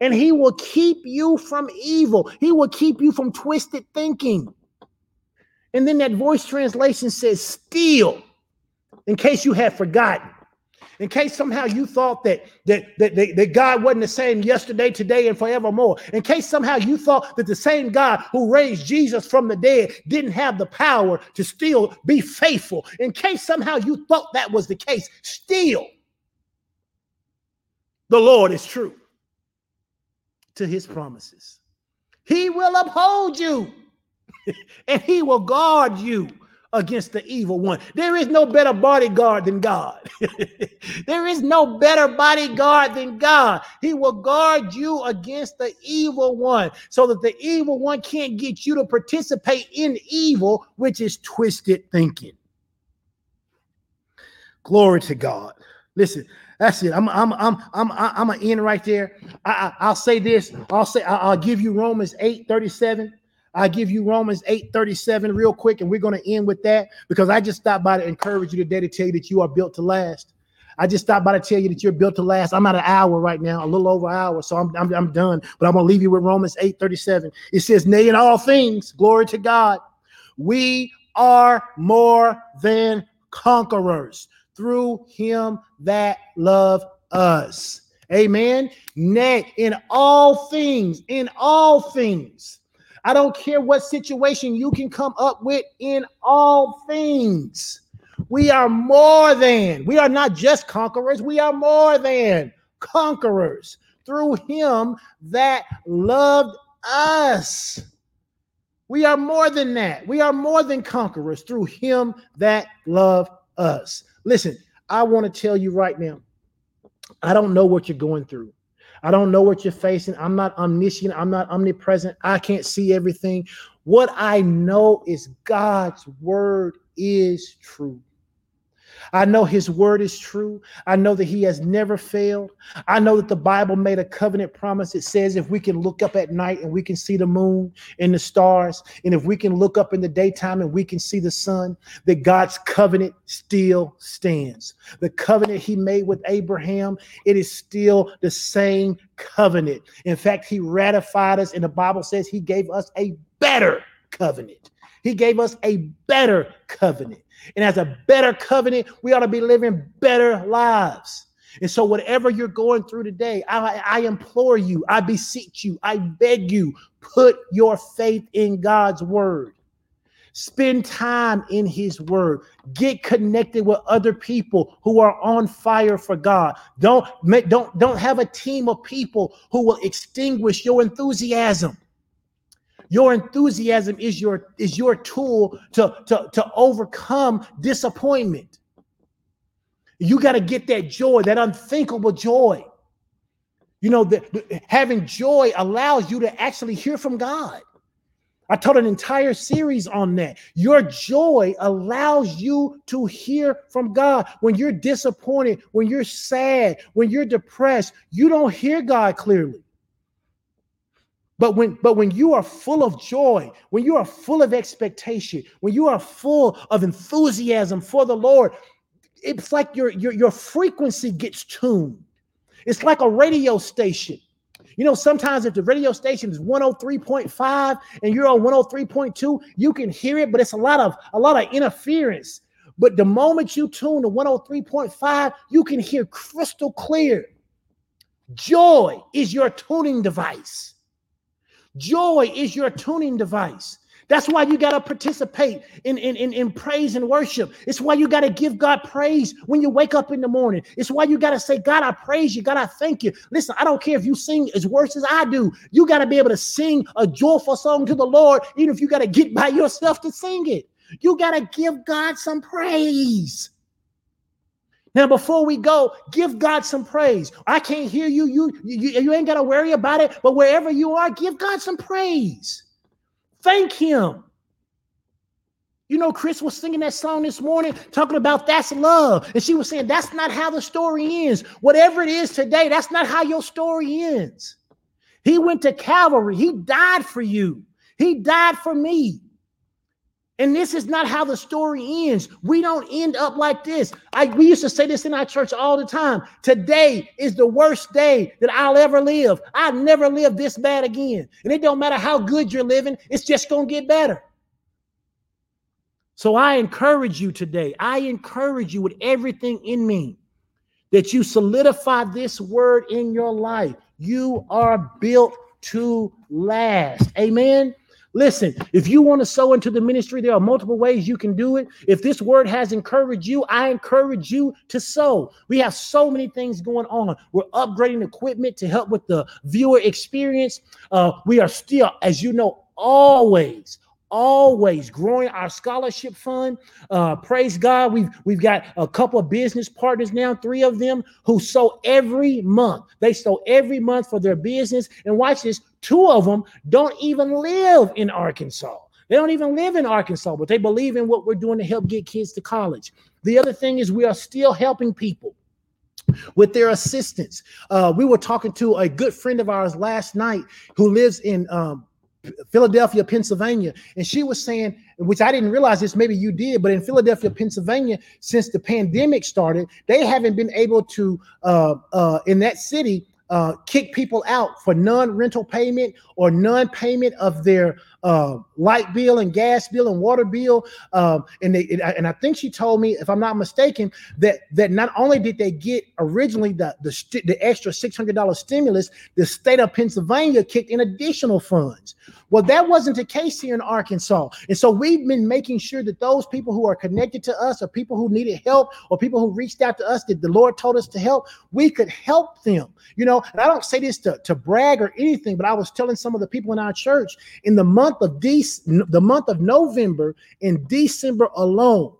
and he will keep you from evil. He will keep you from twisted thinking. And then that voice translation says, still, in case you have forgotten in case somehow you thought that, that, that, that, that God wasn't the same yesterday, today, and forevermore, in case somehow you thought that the same God who raised Jesus from the dead didn't have the power to still be faithful, in case somehow you thought that was the case, still, the Lord is true to his promises. He will uphold you and he will guard you against the evil one. There is no better bodyguard than God. there is no better bodyguard than God. He will guard you against the evil one so that the evil one can't get you to participate in evil, which is twisted thinking. Glory to God. Listen, that's it. I'm I'm I'm I'm I'm gonna end right there. I, I will say this. I'll say I'll give you Romans 8 37. I give you Romans 8 37 real quick, and we're going to end with that because I just stopped by to encourage you today to tell you that you are built to last. I just stopped by to tell you that you're built to last. I'm at an hour right now, a little over an hour, so I'm, I'm, I'm done. But I'm going to leave you with Romans 8 37. It says, Nay, in all things, glory to God, we are more than conquerors through him that love us. Amen. Nay, in all things, in all things I don't care what situation you can come up with in all things. We are more than, we are not just conquerors, we are more than conquerors through him that loved us. We are more than that. We are more than conquerors through him that loved us. Listen, I want to tell you right now, I don't know what you're going through. I don't know what you're facing. I'm not omniscient. I'm not omnipresent. I can't see everything. What I know is God's word is true. I know his word is true. I know that he has never failed. I know that the Bible made a covenant promise. It says if we can look up at night and we can see the moon and the stars, and if we can look up in the daytime and we can see the sun, that God's covenant still stands. The covenant he made with Abraham, it is still the same covenant. In fact, he ratified us, and the Bible says he gave us a better covenant. He gave us a better covenant. And as a better covenant, we ought to be living better lives. And so, whatever you're going through today, I, I implore you, I beseech you, I beg you, put your faith in God's word. Spend time in his word. Get connected with other people who are on fire for God. Don't, make, don't, don't have a team of people who will extinguish your enthusiasm. Your enthusiasm is your is your tool to, to, to overcome disappointment. You got to get that joy, that unthinkable joy. You know, the, having joy allows you to actually hear from God. I taught an entire series on that. Your joy allows you to hear from God. When you're disappointed, when you're sad, when you're depressed, you don't hear God clearly. But when but when you are full of joy, when you are full of expectation, when you are full of enthusiasm for the Lord, it's like your your, your frequency gets tuned. It's like a radio station. You know, sometimes if the radio station is 103.5 and you're on 103.2, you can hear it, but it's a lot of a lot of interference. But the moment you tune to 103.5, you can hear crystal clear. Joy is your tuning device. Joy is your tuning device. That's why you got to participate in, in, in, in, praise and worship. It's why you got to give God praise when you wake up in the morning. It's why you got to say, God, I praise you. God, I thank you. Listen, I don't care if you sing as worse as I do. You got to be able to sing a joyful song to the Lord, even if you got to get by yourself to sing it. You got to give God some praise. Now, before we go, give God some praise. I can't hear you. You, you, you ain't got to worry about it. But wherever you are, give God some praise. Thank Him. You know, Chris was singing that song this morning talking about that's love. And she was saying that's not how the story ends. Whatever it is today, that's not how your story ends. He went to Calvary, He died for you, He died for me. And this is not how the story ends. We don't end up like this. I, we used to say this in our church all the time. Today is the worst day that I'll ever live. I'll never live this bad again. And it don't matter how good you're living, it's just going to get better. So I encourage you today. I encourage you with everything in me that you solidify this word in your life. You are built to last. Amen. Listen, if you want to sow into the ministry, there are multiple ways you can do it. If this word has encouraged you, I encourage you to sow. We have so many things going on. We're upgrading equipment to help with the viewer experience. Uh, we are still, as you know, always always growing our scholarship fund. Uh, praise God, we've we've got a couple of business partners now, three of them who sow every month. They sow every month for their business. And watch this: two of them don't even live in Arkansas. They don't even live in Arkansas, but they believe in what we're doing to help get kids to college. The other thing is we are still helping people with their assistance. Uh, we were talking to a good friend of ours last night who lives in um, Philadelphia, Pennsylvania. And she was saying, which I didn't realize this, maybe you did, but in Philadelphia, Pennsylvania, since the pandemic started, they haven't been able to, uh, uh, in that city, uh, kick people out for non-rental payment or non-payment of their uh, light bill and gas bill and water bill. Um, and they and I think she told me, if I'm not mistaken, that that not only did they get originally the the, the extra six hundred dollar stimulus, the state of Pennsylvania kicked in additional funds. Well, that wasn't the case here in Arkansas, and so we've been making sure that those people who are connected to us, or people who needed help, or people who reached out to us that the Lord told us to help, we could help them. You know, and I don't say this to to brag or anything, but I was telling some of the people in our church in the month of De- the month of November and December alone,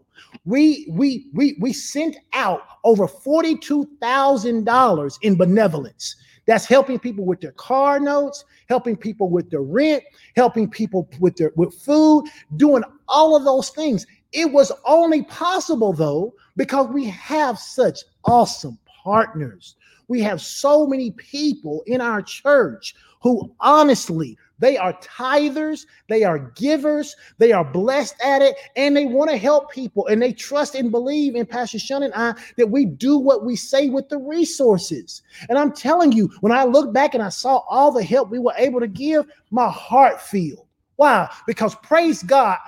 we we we we sent out over $42,000 in benevolence. That's helping people with their car notes, helping people with their rent, helping people with their with food, doing all of those things. It was only possible though because we have such awesome partners. We have so many people in our church who honestly they are tithers, they are givers, they are blessed at it, and they want to help people. And they trust and believe in Pastor Sean and I that we do what we say with the resources. And I'm telling you, when I look back and I saw all the help we were able to give, my heart filled. Why? Because praise God,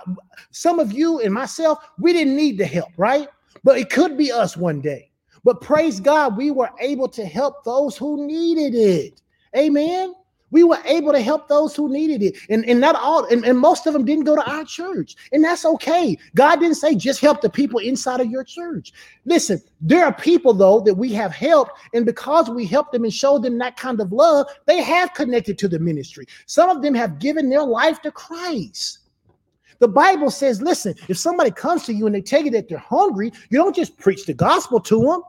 some of you and myself, we didn't need the help, right? But it could be us one day. But praise God, we were able to help those who needed it. Amen. We were able to help those who needed it. And, and not all, and, and most of them didn't go to our church. And that's okay. God didn't say just help the people inside of your church. Listen, there are people, though, that we have helped. And because we helped them and showed them that kind of love, they have connected to the ministry. Some of them have given their life to Christ. The Bible says, listen, if somebody comes to you and they tell you that they're hungry, you don't just preach the gospel to them.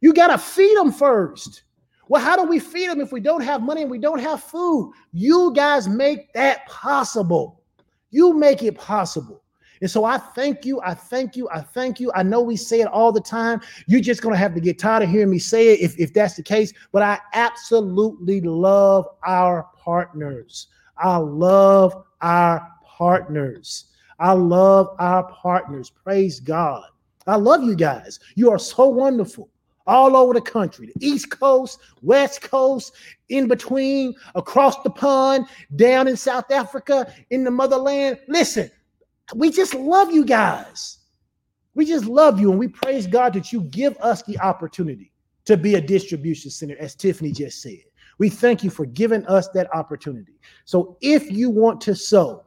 You got to feed them first. Well, how do we feed them if we don't have money and we don't have food? You guys make that possible. You make it possible. And so I thank you. I thank you. I thank you. I know we say it all the time. You're just going to have to get tired of hearing me say it if, if that's the case. But I absolutely love our partners. I love our partners. I love our partners. Praise God. I love you guys. You are so wonderful. All over the country the East Coast, West Coast, in between, across the pond, down in South Africa, in the motherland. Listen, we just love you guys. We just love you and we praise God that you give us the opportunity to be a distribution center, as Tiffany just said. We thank you for giving us that opportunity. So if you want to sow,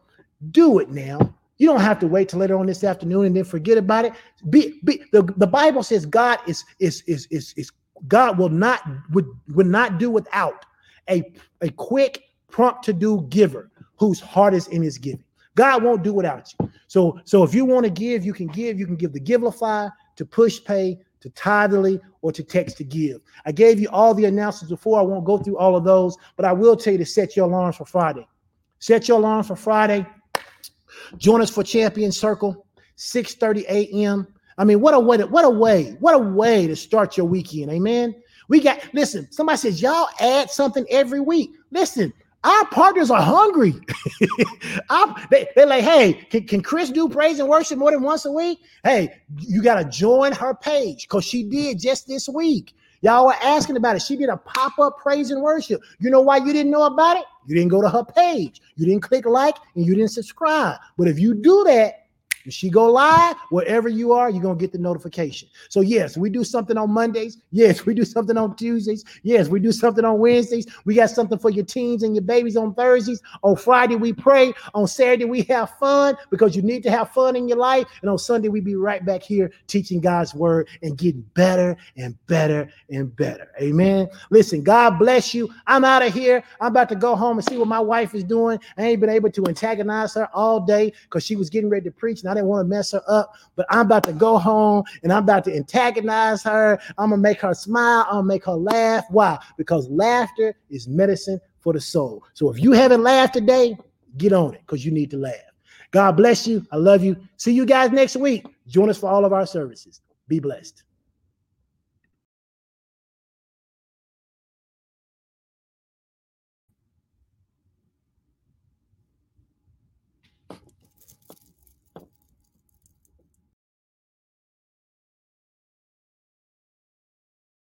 do it now. You don't have to wait till later on this afternoon and then forget about it. Be, be the, the Bible says God is is is is is God will not would would not do without a, a quick, prompt to do giver whose heart is in his giving. God won't do without you. So, so if you want to give, you can give. You can give the Givelify to Pushpay to Tithely or to text to give. I gave you all the announcements before. I won't go through all of those, but I will tell you to set your alarms for Friday. Set your alarm for Friday. Join us for Champion Circle, 6:30 a.m. I mean, what a way to what a way, what a way to start your weekend. Amen. We got listen, somebody says y'all add something every week. Listen, our partners are hungry. they, are like, hey, can, can Chris do praise and worship more than once a week? Hey, you got to join her page because she did just this week. Y'all were asking about it. She did a pop up praise and worship. You know why you didn't know about it? You didn't go to her page. You didn't click like and you didn't subscribe. But if you do that, she go live, wherever you are, you're gonna get the notification. So yes, we do something on Mondays. Yes, we do something on Tuesdays. Yes, we do something on Wednesdays. We got something for your teens and your babies on Thursdays. On Friday, we pray. On Saturday, we have fun because you need to have fun in your life. And on Sunday, we be right back here teaching God's word and getting better and better and better. Amen. Listen, God bless you. I'm out of here. I'm about to go home and see what my wife is doing. I ain't been able to antagonize her all day because she was getting ready to preach. And I didn't want to mess her up, but I'm about to go home and I'm about to antagonize her. I'm gonna make her smile. I'm gonna make her laugh. Why? Because laughter is medicine for the soul. So if you haven't laughed today, get on it because you need to laugh. God bless you. I love you. See you guys next week. Join us for all of our services. Be blessed.